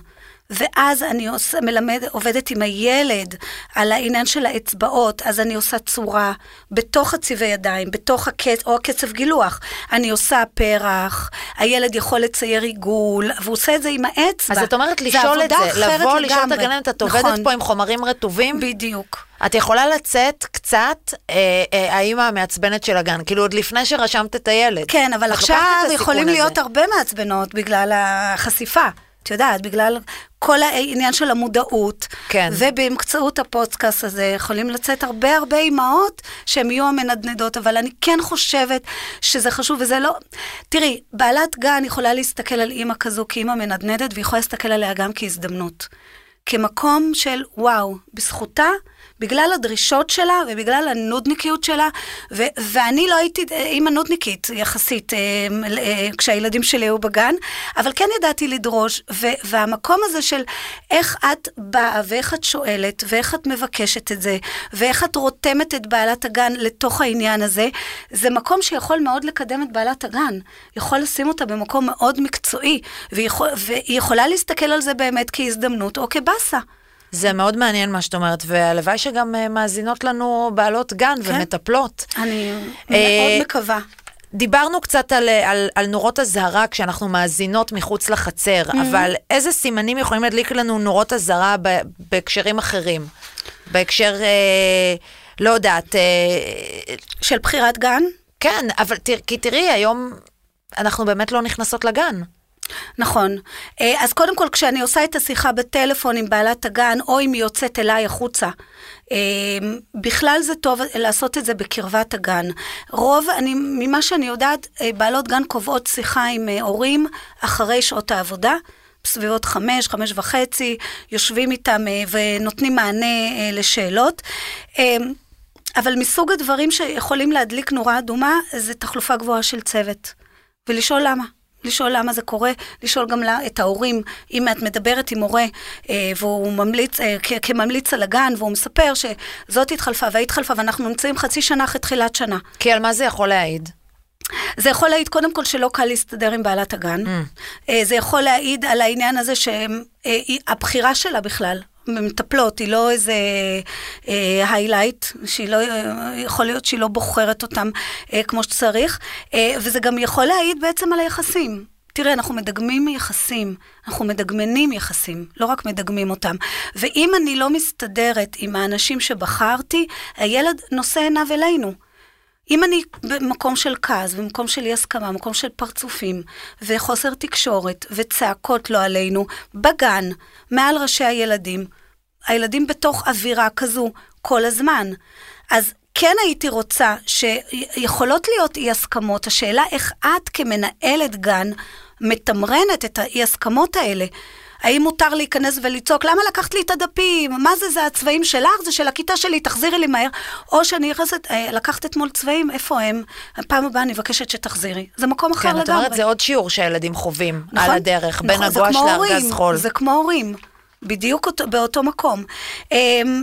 ואז אני עושה, מלמד, עובדת עם הילד על העניין של האצבעות, אז אני עושה צורה בתוך הצבעי ידיים, בתוך הקצ... או הקצב גילוח. אני עושה פרח, הילד יכול לצייר עיגול, והוא עושה את זה עם האצבע. אז את אומרת לשאול את זה, לבוא, לשאול את. הגננת, את עובדת נכון. פה עם חומרים רטובים? בדיוק. את יכולה לצאת קצת אה, אה, האימא המעצבנת של הגן, כאילו עוד לפני שרשמת את הילד. כן, אבל עכשיו יכולים הזה. להיות הרבה מעצבנות בגלל החשיפה. את יודעת, בגלל כל העניין של המודעות. כן. ובאמצעות הפודקאסט הזה יכולים לצאת הרבה הרבה אימהות שהן יהיו המנדנדות, אבל אני כן חושבת שזה חשוב, וזה לא... תראי, בעלת גן יכולה להסתכל על אימא כזו כאימא מנדנדת, והיא יכולה להסתכל עליה גם כהזדמנות. כמקום של וואו, בזכותה, בגלל הדרישות שלה ובגלל הנודניקיות שלה, ו- ואני לא הייתי אה, אימא נודניקית יחסית אה, אה, כשהילדים שלי היו בגן, אבל כן ידעתי לדרוש, ו- והמקום הזה של איך את באה ואיך את שואלת ואיך את מבקשת את זה, ואיך את רותמת את בעלת הגן לתוך העניין הזה, זה מקום שיכול מאוד לקדם את בעלת הגן, יכול לשים אותה במקום מאוד מקצועי, והיא, יכול, והיא יכולה להסתכל על זה באמת כהזדמנות או כבאסה. זה מאוד מעניין מה שאת אומרת, והלוואי שגם אה, מאזינות לנו בעלות גן כן. ומטפלות. אני אה, מאוד מקווה. דיברנו קצת על, על, על נורות אזהרה כשאנחנו מאזינות מחוץ לחצר, Mm-hmm. אבל איזה סימנים יכולים להדליק לנו נורות אזהרה בהקשרים אחרים? בהקשר, אה, לא יודעת, אה, של בחירת גן? כן, אבל תר, כי תראי, היום אנחנו באמת לא נכנסות לגן. נכון. אה, אז קודם כל, כשאני עושה את השיחה בטלפון עם בעלת הגן, או אם היא יוצאת אליי החוצה, אה, בכלל זה טוב לעשות את זה בקרבת הגן. רוב, אני, ממה שאני יודעת, אה, בעלות גן קובעות שיחה עם הורים אחרי שעות העבודה. בסביבות חמש, חמש וחצי, יושבים איתם ונותנים מענה לשאלות. אבל מסוג הדברים שיכולים להדליק נורה אדומה, זה תחלופה גבוהה של צוות. ולשאול למה. לשאול למה זה קורה, לשאול גם לה, את ההורים, אם את מדברת עם הורה אה, והוא ממליץ, אה, כ- כממליץ על הגן, והוא מספר שזאת התחלפה והיא התחלפה, ואנחנו נמצאים חצי שנה אחרי תחילת שנה. כי על מה זה יכול להעיד? זה יכול להעיד קודם כל שלא קל להסתדר עם בעלת הגן. Mm. אה, זה יכול להעיד על העניין הזה שהבחירה אה, שלה בכלל, מטפלות, היא לא איזה היילייט, אה, שהיא לא, יכול להיות שהיא לא בוחרת אותם אה, כמו שצריך, אה, וזה גם יכול להעיד בעצם על היחסים. תראה, אנחנו מדגמים יחסים, אנחנו מדגמנים יחסים, לא רק מדגמים אותם. ואם אני לא מסתדרת עם האנשים שבחרתי, הילד נושא עיניו אלינו. אם אני במקום של כעס, במקום של אי הסכמה, במקום של פרצופים, וחוסר תקשורת, וצעקות לא עלינו, בגן, מעל ראשי הילדים, הילדים בתוך אווירה כזו כל הזמן. אז כן הייתי רוצה שיכולות להיות אי הסכמות, השאלה איך את כמנהלת גן מתמרנת את האי הסכמות האלה. האם מותר להיכנס ולצעוק, למה לקחת לי את הדפים? מה זה, זה הצבעים שלך? זה של הכיתה שלי, תחזירי לי מהר. או שאני נכנסת, אה, לקחת אתמול צבעים, איפה הם? הפעם הבאה אני מבקשת שתחזירי. זה מקום אחר כן, לגמרי. כן, את אומרת, זה עוד שיעור שהילדים חווים נכון, על הדרך, נכון, בין הגואש לארגז חול. זה כמו הורים, בדיוק אותו, באותו מקום. אמ,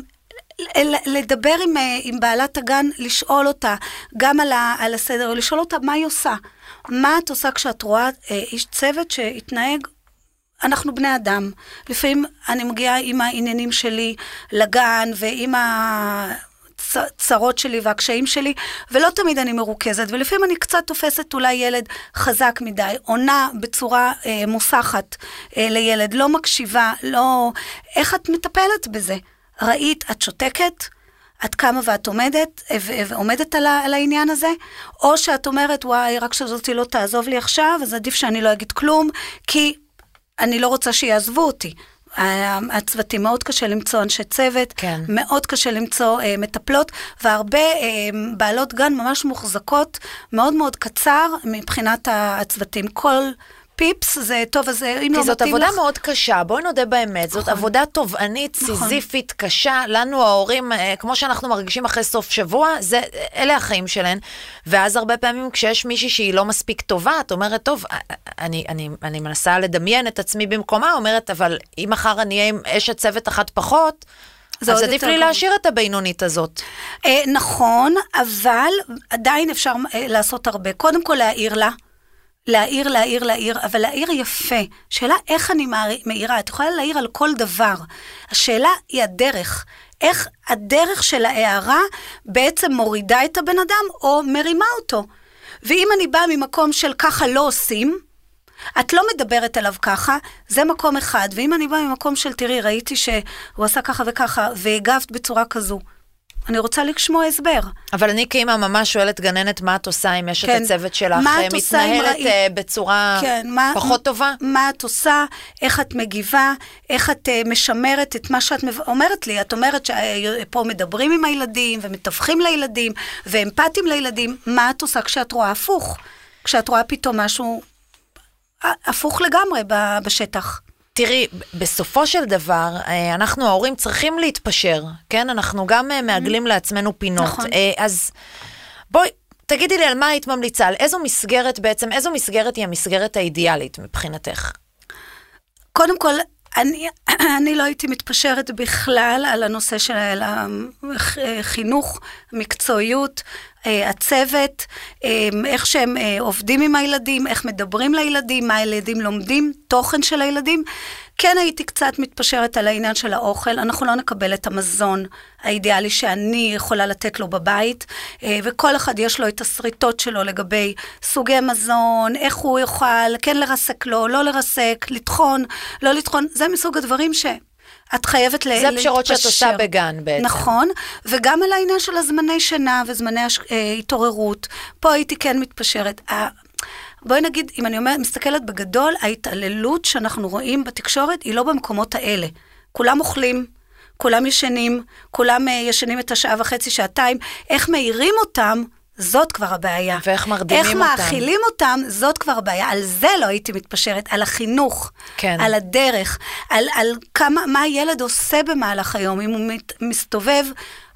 לדבר עם, אה, עם בעלת הגן, לשאול אותה גם על, ה, על הסדר, לשאול אותה מה היא עושה. מה את עושה כשאת רואה אה, איש צוות שהתנהג אנחנו בני אדם. לפעמים אני מגיעה עם העניינים שלי לגן ועם הצרות שלי והקשיים שלי, ולא תמיד אני מרוכזת, ולפעמים אני קצת תופסת אולי ילד חזק מדי, עונה בצורה אה, מוסחת אה, לילד, לא מקשיבה, לא... איך את מטפלת בזה? ראית, את שותקת? את קמה ואת עומדת, אה, ועומדת על, על העניין הזה, או שאת אומרת, וואי, רק שזאתי לא תעזוב לי עכשיו, אז עדיף שאני לא אגיד כלום, כי אני לא רוצה שיעזבו אותי. הצוותים, מאוד קשה למצוא אנשי צוות, כן. מאוד קשה למצוא אה, מטפלות, והרבה אה, בעלות גן ממש מוחזקות מאוד מאוד קצר מבחינת הצוותים. כל פיפס זה טוב, אז אם לא מתאים לך... כי זאת עבודה לך... מאוד קשה, בואי נודה באמת, זאת נכון. עבודה תובענית, נכון. סיזיפית, קשה. לנו ההורים, אה, כמו שאנחנו מרגישים אחרי סוף שבוע, זה, אלה החיים שלהן. ואז הרבה פעמים כשיש מישהי שהיא לא מספיק טובה, את אומרת, טוב, אה, אה, אני, אני, אני מנסה לדמיין את עצמי במקומה, אומרת, אבל אם מחר אני אהיה עם אשת צוות אחת פחות, אז עדיף לי להשאיר את הבינונית הזאת. אה, נכון, אבל עדיין אפשר אה, לעשות הרבה. קודם כל להעיר לה. להעיר, להעיר, להעיר, אבל להעיר יפה. שאלה איך אני מעירה, את יכולה להעיר על כל דבר. השאלה היא הדרך. איך הדרך של ההערה בעצם מורידה את הבן אדם או מרימה אותו. ואם אני באה ממקום של ככה לא עושים, את לא מדברת עליו ככה, זה מקום אחד. ואם אני באה ממקום של, תראי, ראיתי שהוא עשה ככה וככה, והגבת בצורה כזו, אני רוצה לשמוע הסבר. אבל אני כאימא ממש שואלת גננת, מה את עושה עם אשת כן. הצוות שלך? מה את עושה עם... מתנהלת uh, בצורה כן, מה, פחות טובה? מה את עושה, איך את מגיבה, איך את uh, משמרת את מה שאת אומרת לי. את אומרת שפה מדברים עם הילדים, ומתווכים לילדים, ואמפתיים לילדים. מה את עושה כשאת רואה הפוך? כשאת רואה פתאום משהו הפוך לגמרי בשטח. תראי, בסופו של דבר, אה, אנחנו ההורים צריכים להתפשר, כן? אנחנו גם אה, מעגלים mm-hmm. לעצמנו פינות. נכון. אה, אז בואי, תגידי לי על מה היית ממליצה, על איזו מסגרת בעצם, איזו מסגרת היא המסגרת האידיאלית מבחינתך? קודם כל, אני, אני לא הייתי מתפשרת בכלל על הנושא של החינוך, מקצועיות, הצוות, איך שהם עובדים עם הילדים, איך מדברים לילדים, מה הילדים לומדים, תוכן של הילדים. כן הייתי קצת מתפשרת על העניין של האוכל, אנחנו לא נקבל את המזון האידיאלי שאני יכולה לתת לו בבית, וכל אחד יש לו את הסריטות שלו לגבי סוגי מזון, איך הוא יאכל, כן לרסק לו, לא לרסק, לטחון, לא לטחון, זה מסוג הדברים ש... את חייבת להתפשר. זה פשרות שאת עושה בגן בעצם. נכון, וגם על העניין של הזמני שינה וזמני הש... אה, התעוררות. פה הייתי כן מתפשרת. בואי נגיד, אם אני אומרת, מסתכלת בגדול, ההתעללות שאנחנו רואים בתקשורת היא לא במקומות האלה. כולם אוכלים, כולם ישנים, כולם uh, ישנים את השעה וחצי, שעתיים. איך מעירים אותם, זאת כבר הבעיה. ואיך מרדימים איך אותם. מאכילים אותם, זאת כבר הבעיה. על זה לא הייתי מתפשרת, על החינוך, כן. על הדרך, על, על כמה, מה הילד עושה במהלך היום, אם הוא מת, מסתובב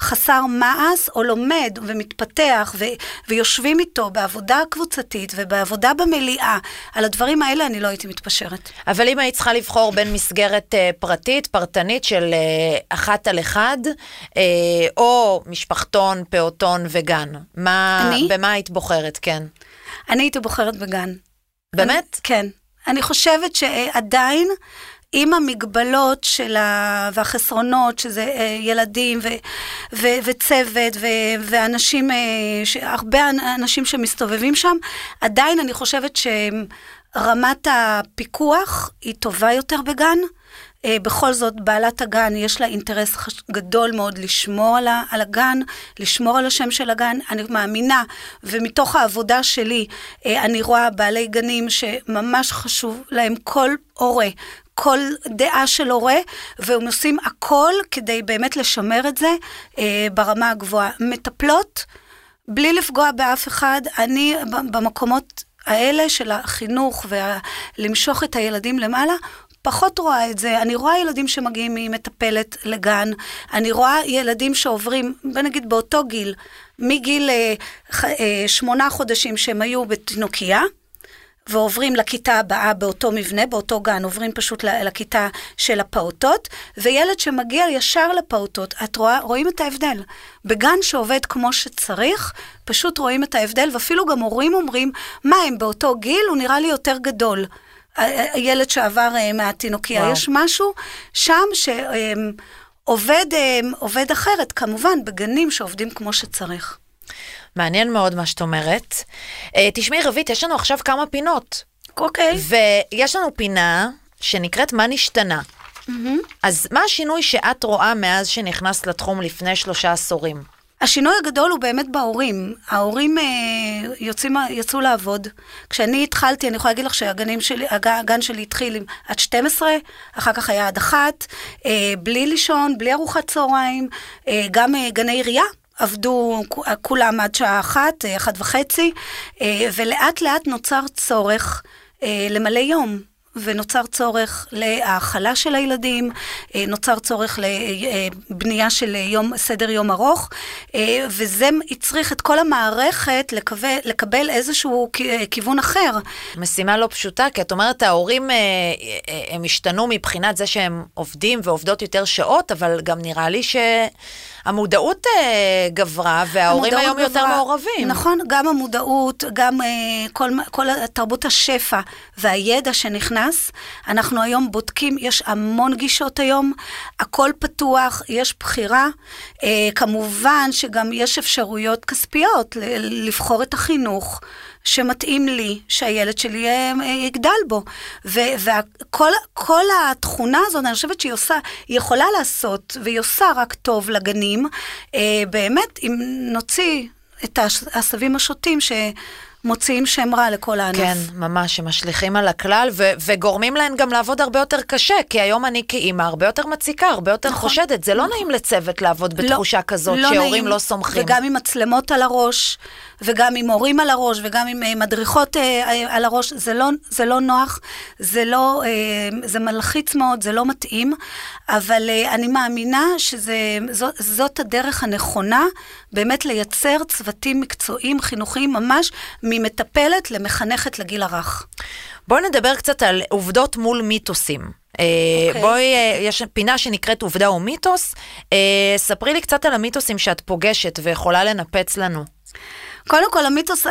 חסר מעש או לומד ומתפתח ו, ויושבים איתו בעבודה קבוצתית ובעבודה במליאה. על הדברים האלה אני לא הייתי מתפשרת. אבל אם היית צריכה לבחור בין מסגרת אה, פרטית, פרטנית של אה, אחת על אחד, אה, או משפחתון, פעוטון וגן, מה, אני? במה היית בוחרת, כן? אני הייתי בוחרת בגן. באמת? אני, כן. אני חושבת שעדיין, עם המגבלות של ה... והחסרונות, שזה אה, ילדים ו... ו... וצוות ו... ואנשים, אה, ש... הרבה אנשים שמסתובבים שם, עדיין אני חושבת שרמת הפיקוח היא טובה יותר בגן. אה, בכל זאת, בעלת הגן, יש לה אינטרס חש- גדול מאוד לשמור על, ה, על הגן, לשמור על השם של הגן. אני מאמינה, ומתוך העבודה שלי, אה, אני רואה בעלי גנים שממש חשוב להם כל הורה. כל דעה של הורה, והם עושים הכל כדי באמת לשמר את זה אה, ברמה הגבוהה. מטפלות, בלי לפגוע באף אחד, אני במקומות האלה של החינוך ולמשוך את הילדים למעלה, פחות רואה את זה. אני רואה ילדים שמגיעים ממטפלת לגן, אני רואה ילדים שעוברים, נגיד באותו גיל, מגיל אה, אה, שמונה חודשים שהם היו בתינוקייה, ועוברים לכיתה הבאה באותו מבנה, באותו גן, עוברים פשוט לכיתה של הפעוטות, וילד שמגיע ישר לפעוטות, את רואה, רואים את ההבדל. בגן שעובד כמו שצריך, פשוט רואים את ההבדל, ואפילו גם הורים אומרים, מה, הם באותו גיל? הוא נראה לי יותר גדול. הילד שעבר אה, מהתינוקייה. וואו. יש משהו שם שעובד עובד אחרת, כמובן, בגנים שעובדים כמו שצריך. מעניין מאוד מה שאת אומרת. אה, תשמעי, רבית, יש לנו עכשיו כמה פינות, אוקיי. ויש לנו פינה שנקראת מה נשתנה. אז מה השינוי שאת רואה מאז שנכנסת לתחום לפני שלושה עשורים? השינוי הגדול הוא באמת בהורים. ההורים אה, יוצאים, יצאו לעבוד. כשאני התחלתי, אני יכולה להגיד לך שהגנים שלי, הג- הגן שלי התחיל עם עד 12, אחר כך היה עד אחת, אה, בלי לישון, בלי ארוחת צהריים, אה, גם אה, גני עירייה. עבדו כולם עד שעה אחת, אה, אחת וחצי, אה, ולאט לאט נוצר צורך אה, למלא יום. ונוצר צורך להאכלה של הילדים, נוצר צורך לבנייה של יום, סדר יום ארוך, וזה הצריך את כל המערכת לקבל, לקבל איזשהו כיוון אחר. משימה לא פשוטה, כי את אומרת, ההורים, הם השתנו מבחינת זה שהם עובדים ועובדות יותר שעות, אבל גם נראה לי שהמודעות אה, גברה, וההורים המודעות היום יותר גברה. מעורבים. נכון, גם המודעות, גם אה, כל, כל תרבות השפע והידע שנכנס. אנחנו היום בודקים, יש המון גישות היום, הכל פתוח, יש בחירה. אה, כמובן שגם יש אפשרויות כספיות לבחור את החינוך. שמתאים לי, שהילד שלי אה, אה, יגדל בו. וכל כל התכונה הזאת, אני חושבת שהיא עושה, היא יכולה לעשות, והיא עושה רק טוב לגנים. אה, באמת, אם נוציא את העש- העשבים השוטים שמוציאים שם רע לכל הענף. כן, ממש, הם משליכים על הכלל, ו- וגורמים להן גם לעבוד הרבה יותר קשה, כי היום אני כאימא הרבה יותר מציקה, הרבה יותר נכון, חושדת. זה לא נעים לצוות לעבוד בתחושה כזאת, לא שהורים נעים, לא סומכים. וגם עם מצלמות על הראש, וגם עם הורים על הראש, וגם עם אה, מדריכות אה, אה, על הראש, זה לא, זה לא נוח, זה לא, אה, זה מלחיץ מאוד, זה לא מתאים, אבל אה, אני מאמינה שזאת הדרך הנכונה, באמת לייצר צוותים מקצועיים, חינוכיים, ממש ממטפלת למחנכת לגיל הרך. בואי נדבר קצת על עובדות מול מיתוסים. אה, אוקיי. בואי, אה, יש פינה שנקראת עובדה או מיתוס. אה, ספרי לי קצת על המיתוסים שאת פוגשת ויכולה לנפץ לנו. קודם כל, המיתוס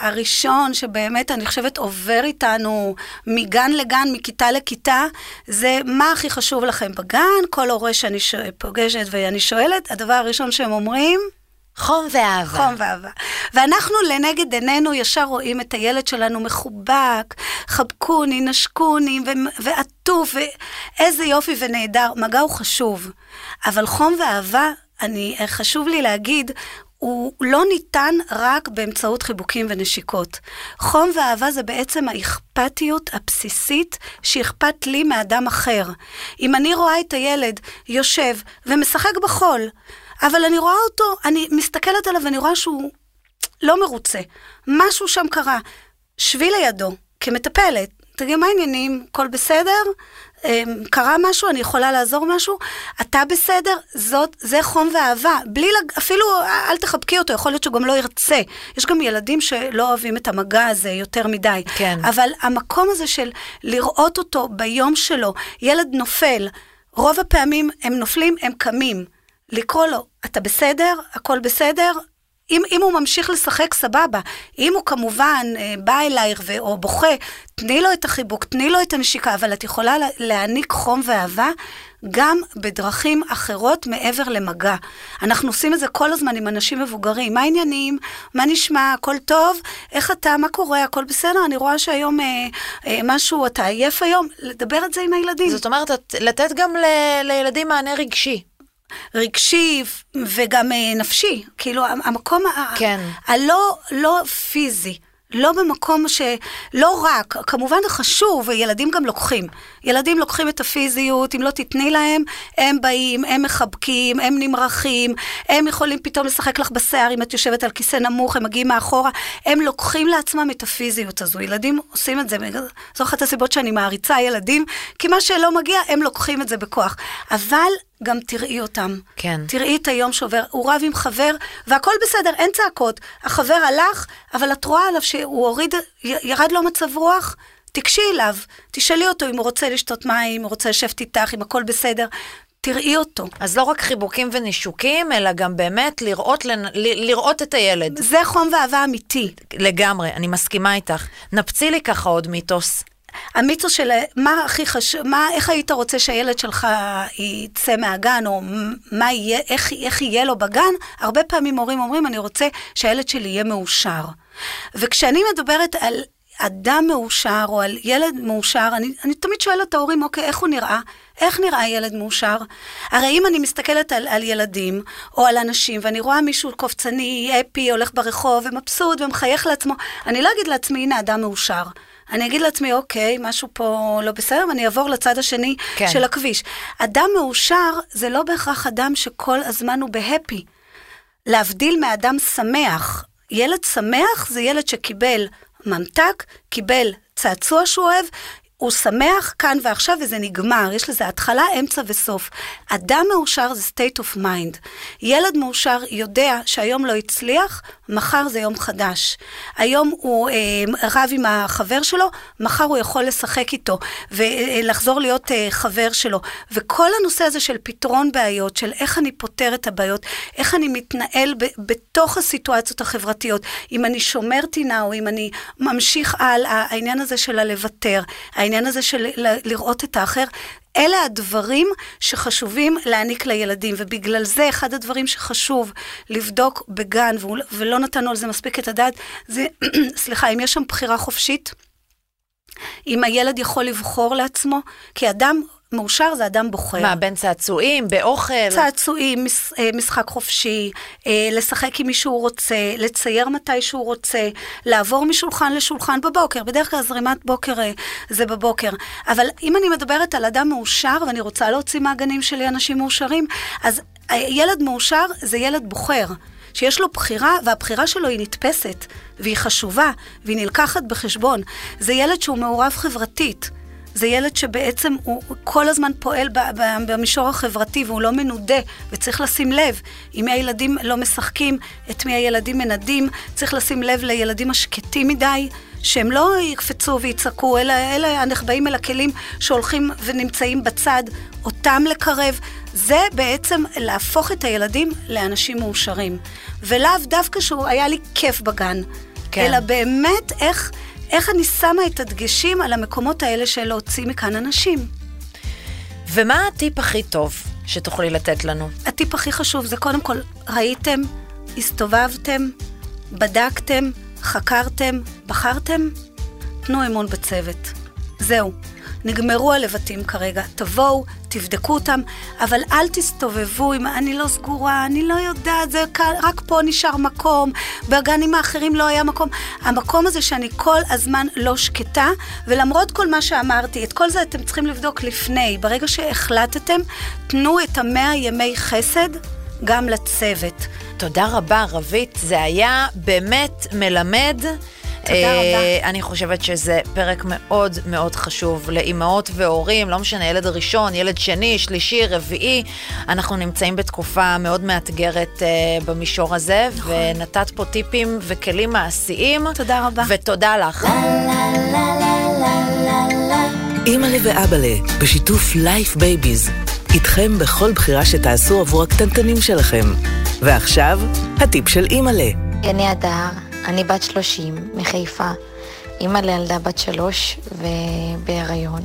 הראשון שבאמת אני חושבת עובר איתנו מגן לגן, מכיתה לכיתה, זה מה הכי חשוב לכם בגן. כל הורה שאני. פוגשת ואני שואלת, הדבר הראשון שהם אומרים, חום ואהבה. חום ואהבה. ואנחנו לנגד עינינו ישר רואים את הילד שלנו מחובק, חבקוני, נשקוני, ו- ועטוף, ואיזה יופי ונהדר. מגע הוא חשוב, אבל חום ואהבה, אני, חשוב לי להגיד, הוא לא ניתן רק באמצעות חיבוקים ונשיקות. חום ואהבה זה בעצם האכפתיות הבסיסית שאכפת לי מאדם אחר. אם אני רואה את הילד יושב ומשחק בחול, אבל אני רואה אותו, אני מסתכלת עליו ואני רואה שהוא לא מרוצה. משהו שם קרה. שבי לידו, כמטפלת, תגידי, מה העניינים? הכל בסדר? אמ, קרה משהו, אני יכולה לעזור משהו, אתה בסדר, זאת, זה חום ואהבה. בלי, לג... אפילו אל תחבקי אותו, יכול להיות שהוא גם לא ירצה. יש גם ילדים שלא אוהבים את המגע הזה יותר מדי. כן. אבל המקום הזה של לראות אותו ביום שלו, ילד נופל, רוב הפעמים הם נופלים, הם קמים. לקרוא לו, אתה בסדר? הכל בסדר? אם, אם הוא ממשיך לשחק, סבבה. אם הוא כמובן אה, בא אלייך ו, או בוכה, תני לו את החיבוק, תני לו את הנשיקה, אבל את יכולה לה, להעניק חום ואהבה גם בדרכים אחרות מעבר למגע. אנחנו עושים את זה כל הזמן עם אנשים מבוגרים. מה העניינים? מה נשמע? הכל טוב? איך אתה? מה קורה? הכל בסדר? אני רואה שהיום אה, אה, משהו, אתה עייף היום? לדבר את זה עם הילדים. זאת אומרת, לתת גם ל- לילדים מענה רגשי. רגשי וגם אה, נפשי. כאילו, המקום כן. הלא לא פיזי. לא במקום ש... לא רק, כמובן זה חשוב, וילדים גם לוקחים. ילדים לוקחים את הפיזיות, אם לא תתני להם, הם באים, הם מחבקים, הם נמרחים, הם יכולים פתאום לשחק לך בשיער אם את יושבת על כיסא נמוך, הם מגיעים מאחורה, הם לוקחים לעצמם את הפיזיות הזו. ילדים עושים את זה, זו אחת הסיבות שאני מעריצה ילדים, כי מה שלא מגיע, הם לוקחים את זה בכוח. אבל גם תראי אותם. כן. תראי את היום שעובר, הוא רב עם חבר, והכל בסדר, אין צעקות. החבר הלך, אבל את רואה עליו שהוא הוריד, ירד לו מצב רוח, תיגשי אליו, תשאלי אותו אם הוא רוצה לשתות מים, אם הוא רוצה לשבת איתך, אם הכל בסדר. תראי אותו. אז לא רק חיבוקים ונישוקים, אלא גם באמת לראות, לנ- ל- לראות את הילד. זה חום ואהבה אמיתי. לגמרי, אני מסכימה איתך. נפצי לי ככה עוד מיתוס. המיתוס של מה הכי חשוב, מה, איך היית רוצה שהילד שלך יצא מהגן, או מה יהיה, איך, איך יהיה לו בגן, הרבה פעמים הורים אומרים, אני רוצה שהילד שלי יהיה מאושר. וכשאני מדברת על אדם מאושר, או על ילד מאושר, אני, אני תמיד שואלת את ההורים, אוקיי, איך הוא נראה? איך נראה ילד מאושר? הרי אם אני מסתכלת על, על ילדים, או על אנשים, ואני רואה מישהו קופצני, אפי, הולך ברחוב, ומבסוט, ומחייך לעצמו, אני לא אגיד לעצמי, הנה אדם מאושר. אני אגיד לעצמי, אוקיי, משהו פה לא בסדר, ואני אעבור לצד השני כן. של הכביש. אדם מאושר זה לא בהכרח אדם שכל הזמן הוא בהפי. להבדיל מאדם שמח. ילד שמח זה ילד שקיבל ממתק, קיבל צעצוע שהוא אוהב, הוא שמח כאן ועכשיו וזה נגמר, יש לזה התחלה, אמצע וסוף. אדם מאושר זה state of mind. ילד מאושר יודע שהיום לא הצליח, מחר זה יום חדש. היום הוא אה, רב עם החבר שלו, מחר הוא יכול לשחק איתו ולחזור להיות אה, חבר שלו. וכל הנושא הזה של פתרון בעיות, של איך אני פותר את הבעיות, איך אני מתנהל ב- בתוך הסיטואציות החברתיות, אם אני שומר טינה או אם אני ממשיך הלאה, העניין הזה של הלוותר, העניין הזה של ל- לראות את האחר, אלה הדברים שחשובים להעניק לילדים, ובגלל זה אחד הדברים שחשוב לבדוק בגן, ואול- ולא נתנו על זה מספיק את הדעת, זה, סליחה, אם יש שם בחירה חופשית, אם הילד יכול לבחור לעצמו, כי אדם מאושר זה אדם בוחר. מה, בין צעצועים, באוכל? צעצועים, מש- אה, משחק חופשי, אה, לשחק עם מי שהוא רוצה, לצייר מתי שהוא רוצה, לעבור משולחן לשולחן בבוקר, בדרך כלל זרימת בוקר אה, זה בבוקר. אבל אם אני מדברת על אדם מאושר, ואני רוצה להוציא מהגנים שלי אנשים מאושרים, אז ילד מאושר זה ילד בוחר. שיש לו בחירה, והבחירה שלו היא נתפסת, והיא חשובה, והיא נלקחת בחשבון. זה ילד שהוא מעורב חברתית. זה ילד שבעצם הוא כל הזמן פועל במישור החברתי והוא לא מנודה, וצריך לשים לב, אם מי הילדים לא משחקים, את מי הילדים מנדים, צריך לשים לב לילדים השקטים מדי, שהם לא יקפצו ויצעקו, אלא אלה הנחבאים אל הכלים שהולכים ונמצאים בצד, אותם לקרב. זה בעצם להפוך את הילדים לאנשים מאושרים. ולאו דווקא שהוא היה לי כיף בגן, כן. אלא באמת איך... איך אני שמה את הדגשים על המקומות האלה של להוציא מכאן אנשים. ומה הטיפ הכי טוב שתוכלי לתת לנו? הטיפ הכי חשוב זה קודם כל, ראיתם, הסתובבתם, בדקתם, חקרתם, בחרתם, תנו אמון בצוות. זהו, נגמרו הלבטים כרגע. תבואו, תבדקו אותם, אבל אל תסתובבו עם אני לא סגורה, אני לא יודעת, זה קל, רק פה נשאר מקום, בגנים האחרים לא היה מקום. המקום הזה שאני כל הזמן לא שקטה, ולמרות כל מה שאמרתי, את כל זה אתם צריכים לבדוק לפני. ברגע שהחלטתם, תנו את המאה ימי חסד גם לצוות. תודה רבה, רבית. זה היה באמת מלמד. תודה רבה. אני חושבת שזה פרק מאוד מאוד חשוב לאימהות והורים, לא משנה, ילד ראשון, ילד שני, שלישי, רביעי. אנחנו נמצאים בתקופה מאוד מאתגרת uh, במישור הזה, נכון. ונתת פה טיפים וכלים מעשיים. תודה רבה. ותודה לך. אימא'לה ואבאלה, בשיתוף לייף בייביז. איתכם בכל בחירה שתעשו עבור הקטנטנים שלכם. ועכשיו, הטיפ של אימא'לה. אני הדר, אני בת 30, מחיפה, אימא לילדה בת שלוש ובהיריון.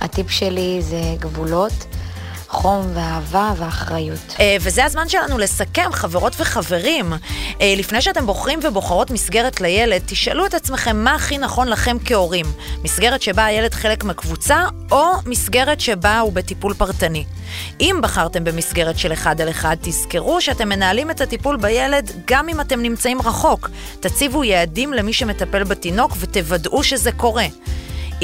הטיפ שלי זה גבולות, חום ואהבה ואחריות. אה, וזה הזמן שלנו לסכם, חברות וחברים. אה, לפני שאתם בוחרים ובוחרות מסגרת לילד, תשאלו את עצמכם מה הכי נכון לכם כהורים. מסגרת שבה הילד חלק מקבוצה, או מסגרת שבה הוא בטיפול פרטני. אם בחרתם במסגרת של אחד על אחד, תזכרו שאתם מנהלים את הטיפול בילד גם אם אתם נמצאים רחוק. תציבו יעדים למי שמטפל בתינוק ותוודאו שזה קורה.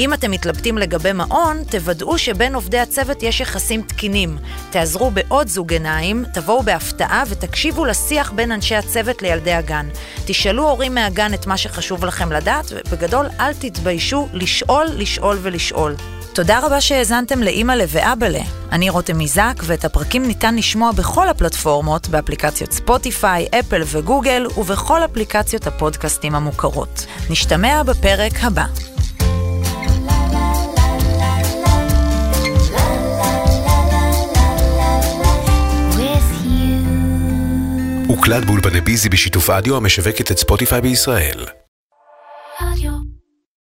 אם אתם מתלבטים לגבי מעון, תוודאו שבין עובדי הצוות יש יחסים תקינים. תעזרו בעוד זוג עיניים, תבואו בהפתעה ותקשיבו לשיח בין אנשי הצוות לילדי הגן. תשאלו הורים מהגן את מה שחשוב לכם לדעת, ובגדול אל תתביישו לשאול, לשאול ולשאול. תודה רבה שהאזנתם לאימא'לה ואבאלה. אני רותם איזק, ואת הפרקים ניתן לשמוע בכל הפלטפורמות, באפליקציות ספוטיפיי, אפל וגוגל, ובכל אפליקציות הפודקאסטים המוכרות. נשתמע בפרק הבא. הוקלט באולפני ביזי בשיתוף אדיו המשווקת את ספוטיפיי בישראל.